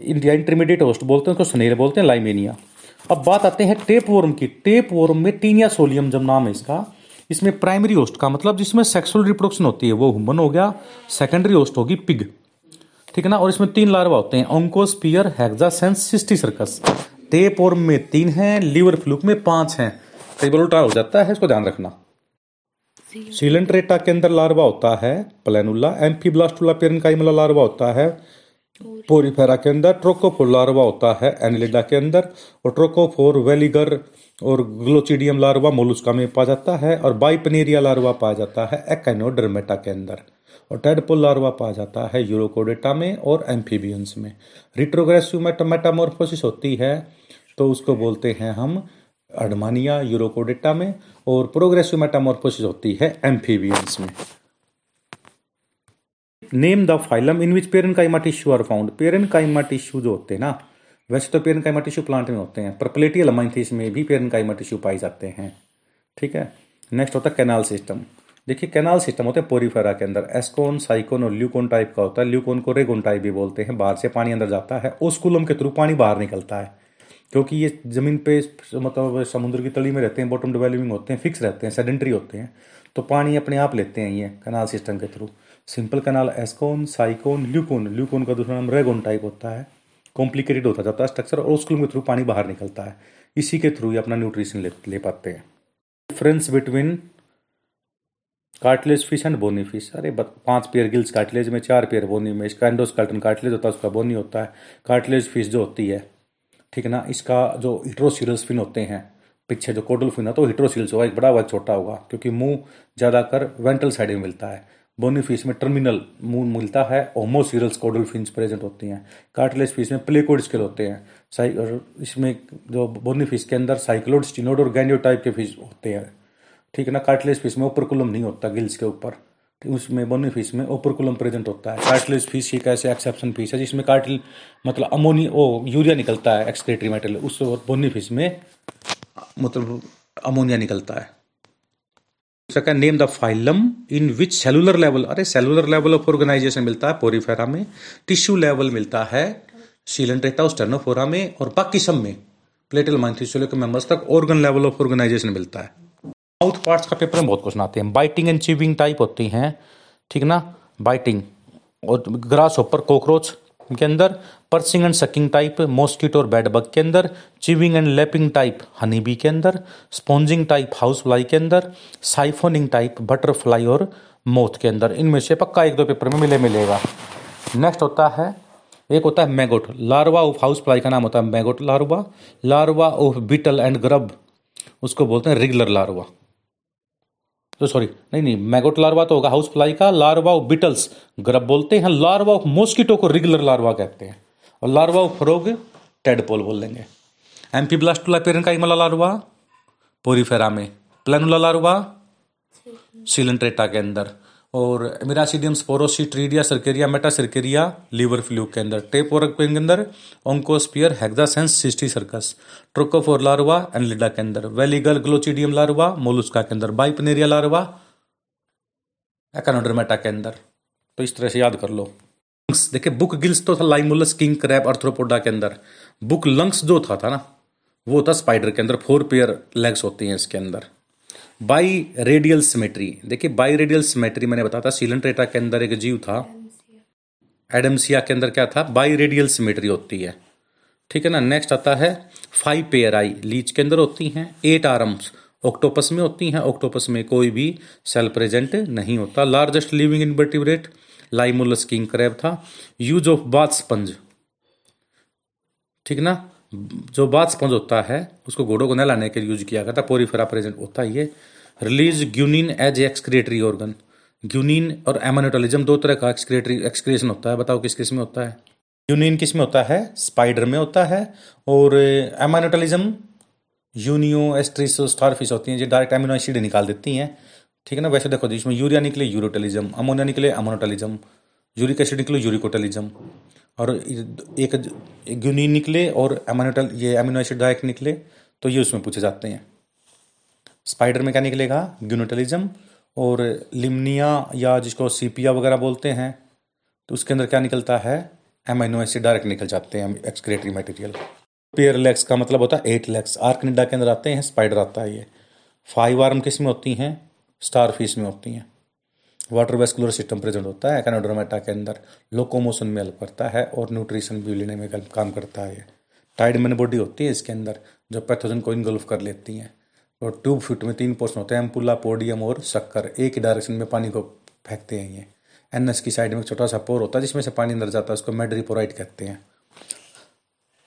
India intermediate host बोलते हैं, उसको सनेर बोलते हैं लाइमेनिया अब बात आते हैं टेप वोर्म की। टेप वोर्म में टीनिया सोलियम जब नाम है इसका, इसमें प्राइमरी होस्ट का मतलब जिसमें सेक्सुअल रिप्रोडक्शन होती है, वो ह्यूमन हो गया। सेकेंडरी होस्ट होगी पिग ठीक है ना? और इसमें तीन लार्वा होते हैं ओंकोस्पियर हेक्सासेंस सिस्टी सर्कस टेपोर्म में तीन हैं लीवर फ्लूक में पाँच हैं। कई बार उल्टा हो जाता है, इसको ध्यान रखना। सीलेंट्रेटा के अंदर लार्वा होता है प्लेनुला एम्फीब्लास्टुला पेरनकाइमला लार्वा होता है। पोरीफेरा के अंदर ट्रोकोफोर लार्वा होता है एनिलिडा के अंदर। और ट्रोकोफोर वेलिगर और ग्लोचिडियम लार्वा मोलुस्का में पाया जाता है, और बाइपनेरिया लार्वा पाया जाता है एक्नोडर्मेटा के अंदर। और टेडपोल लार्वा पाया जाता है यूरोकोडेटा में और एम्फीबियंस में। रिट्रोग्रेसिव मेटामोर्फोसिस होती है तो उसको बोलते हैं हम अडमानिया यूरोकोडेटा में, और प्रोग्रेसिव मेटामोर्फोसिस होती है एम्फीबियंस में। Name the phylum in which parenchyma tissue are found parenchyma tissue जो होते हैं ना, वैसे तो पेरन काइमा टिश्यू प्लांट में होते हैं, पर अमाइंथिस में भी पेरन काइमा टिश्यू पाए जाते हैं। ठीक है? नेक्स्ट होता है कैनाल सिस्टम देखिए कैनाल सिस्टम होते हैं पोरीफेरा के अंदर। एस्कोन साइकोन और ल्यूकोन टाइप का होता है। ल्यूकोन को रेगोन टाइप भी बोलते हैं। बाहर से पानी अंदर जाता है। ओस्कुलम के थ्रू पानी बाहर निकलता है। क्योंकि ये ज़मीन पे मतलब समुद्र की तली में रहते हैं बॉटम डेवलपिंग होते हैं फिक्स रहते हैं सेडेंट्री होते हैं। तो पानी अपने आप लेते हैं ये कनाल सिस्टम के through simple canal ascon sycon leucon leucon का दूसरा नाम रेगोन टाइप होता है। कॉम्प्लिकेटेड होता जाता है स्ट्रक्चर और उसके थ्रू पानी बाहर निकलता है। इसी के थ्रू ये अपना न्यूट्रिशन ले, ले पाते हैं। Difference between cartilage fish and bony fish अरे पाँच पेयर गिल्स कार्टलेज में चार पेयर बोनी में। इसका एंडोस्कल्टन कार्टलेज होता है उसका बोनी होता है। कार्टलेज फ़िश जो होती है ठीक है ना? इसका जो हिट्रोसिरस फिन होते हैं, पीछे जो कोडल फिन है तो हिट्रोसिरस होगा एक बड़ा हुआ छोटा होगा, क्योंकि मुँह ज़्यादातर वेंटल साइड में मिलता है। बोनी फ़िश में टर्मिनल मुँह मिलता है होमोसिरल्स कोडल फिन्स प्रेजेंट होती हैं। कार्टिलेज फ़िश में प्लेकोड स्केल होते हैं। इसमें जो बोनी फ़िश के अंदर साइक्लोड स्टिनोड और गैंडियो टाइप के फ़िश होते हैं। ठीक है ना? कार्टिलेज फ़िश में ऊपर कुलम नहीं होता गिल्स के ऊपर। उसमें बोनी फ़िश में ओपरकुलम प्रेजेंट होता है। कार्टिलेज फ़िश एक ऐसे एक्सेप्शन फ़िश है जिसमें कार्टिल मतलब अमोनी ओ यूरिया निकलता है एक्सक्रेटरी मेटल उस बोनी फ़िश में मतलब अमोनिया निकलता है। Second name the phylum in which cellular level अरे सेलुलर लेवल ऑफ़ ऑर्गेनाइजेशन मिलता है पोरीफेरा में टिश्यू लेवल मिलता है सीलेंट्रेटा स्टेनोफोरा में, और बाकी सब में प्लेटल माइंथिसोलो के मेंबर्स तक ऑर्गन लेवल ऑफ़ ऑर्गेनाइजेशन मिलता है। माउथ पार्ट्स का पेपर में बहुत क्वेश्चन आते हैं। बाइटिंग एंड चिविंग टाइप होती हैं, ठीक ना? बाइटिंग और ग्रास ऊपर कॉकरोच के अंदर piercing and sucking type mosquito और बेड बग के अंदर chewing and lapping type honey bee के अंदर स्पॉन्जिंग टाइप हाउस फ्लाई के अंदर साइफोनिंग टाइप बटरफ्लाई और मोथ के अंदर। इनमें से पक्का एक दो पेपर में मिले, मिलेगा। नेक्स्ट होता है, एक होता है maggot larva of house fly का नाम होता है maggot larva larva of beetle and grub उसको बोलते हैं रेगुलर लार्वा तो सॉरी नहीं नहीं मैगोट लार्वा तो होगा, हाउस फ्लाई का, लार्वा ऑफ़ बिटल्स, ग्रब बोलते हैं, लार्वा ऑफ़ मॉस्किटो को रेगुलर लार्वा कहते हैं। और लार्वा ऑफ़ फ्रोग टेडपोल बोल लेंगे। एम्पी ब्लास्टुला पेरन का इमला लार्वा, पोरीफेरा में, प्लानुला लार्वा, सिलेंट्रेटा के अंदर। और miracidium sporocyst redia cercaria metacercaria liver fluke के अंदर, टेप वर्क के अंदर, oncosphere, hexacanth, cysticercus, trochophore larva, Annelida के अंदर, वेलीगल ग्लोचिडियम लार्वा, मोलुस्का के अंदर, बाइपनेरिया लार्वा, एकानोडर्मेटा के अंदर। तो इस तरह से याद कर लो। लंग्स देखिए, बुक गिल्स तो था, लाइमुलस, किंग क्रैप अर्थ्रोपोडा के अंदर। बुक लंग्स जो था था ना, वो था स्पाइडर के अंदर, फोर पेयर लेग्स होती हैं इसके अंदर। बाई रेडियल सिमेट्री देखिए बाई रेडियल सिमेट्री मैंने बताया था सीलेंट्रेटा के अंदर एक जीव था। एडमसिया के अंदर क्या था? बाई रेडियल सिमेट्री होती है। ठीक है ना? नेक्स्ट आता है फाइव पेयर आई। लीच के अंदर होती हैं एट आर्म्स ऑक्टोपस में होती हैं। ऑक्टोपस में कोई भी सेल प्रेजेंट नहीं होता। Largest living invertebrate Limulus king crab था। यूज़ ऑफ़ बाथ स्पंज ठीक ना? जो बाथ स्पंज होता है, उसको घोड़ों को नहलाने के लिए यूज़ किया गया था। पोरीफेरा प्रेजेंट होता है ये। Release guanine as excretory organ. Guanine और एमानोटलिज्म दो तरह का एक्सक्रिएटरी, एक्सक्रिएशन होता है। बताओ किस किसमें होता है? ग्यूनिन किसमें होता है? स्पाइडर में होता है। और एमानोटलिज्म, यूनियो, एस्ट्रिस स्टारफिश होती हैं जो डायरेक्ट एमिनो एसिड निकाल देती हैं। ठीक है ना? वैसे देखो जिसमें यूरिया निकले, यूरोटलिज्म, अमोनिया निकले अमोनोटलिज्म यूरिक एसिड निकले, यूरिकोटलिज्म। और एक ग्यूनिन निकले और एमानोटल, ये एमिनो एसिड डायरेक्ट निकले तो ये उसमें पूछे जाते हैं। स्पाइडर में क्या निकलेगा? ग्यूनोटलिज्म और लिमनिया या जिसको सीपिया वगैरह बोलते हैं तो उसके अंदर क्या निकलता है? एमाइनो एसिड डायरेक्ट निकल जाते हैं एक्सक्रेटरी मटेरियल पेयर लेग्स का मतलब होता है एट लेग्स आर्कनिडा के अंदर आते हैं स्पाइडर आता है ये। फाइव आर्म किसमें होती हैं? स्टार फ़िश में होती हैं। वाटर वेस्कुलर सिस्टम प्रेजेंट होता है, एकानोड्रोमेटा के अंदर लोकोमोशन में हेल्प करता है और न्यूट्रिशन भी लेने में काम करता है। टाइड मैन बॉडी होती है इसके अंदर जो पैथोजन को इनगल्फ कर लेती हैं। और ट्यूब फिट में तीन पोर्शन होते हैं, एम्पुला, पोडियम और शक्कर। एक ही डायरेक्शन में पानी को फेंकते हैं ये। एन की साइड में छोटा सा पोर होता है, जिसमें से पानी अंदर जाता है, उसको मेड्रीपोराइट कहते हैं।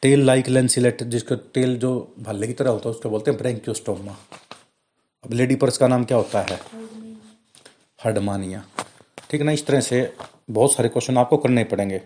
टेल लाइक लेंसिलेट, जिसको टेल जो भाले की तरह होता है, उसको बोलते हैं ब्रेंक्योस्टोमा। अब लेडी पर्स का नाम क्या होता है? हडमानिया ठीक है ना इस तरह से बहुत सारे क्वेश्चन आपको करने पड़ेंगे।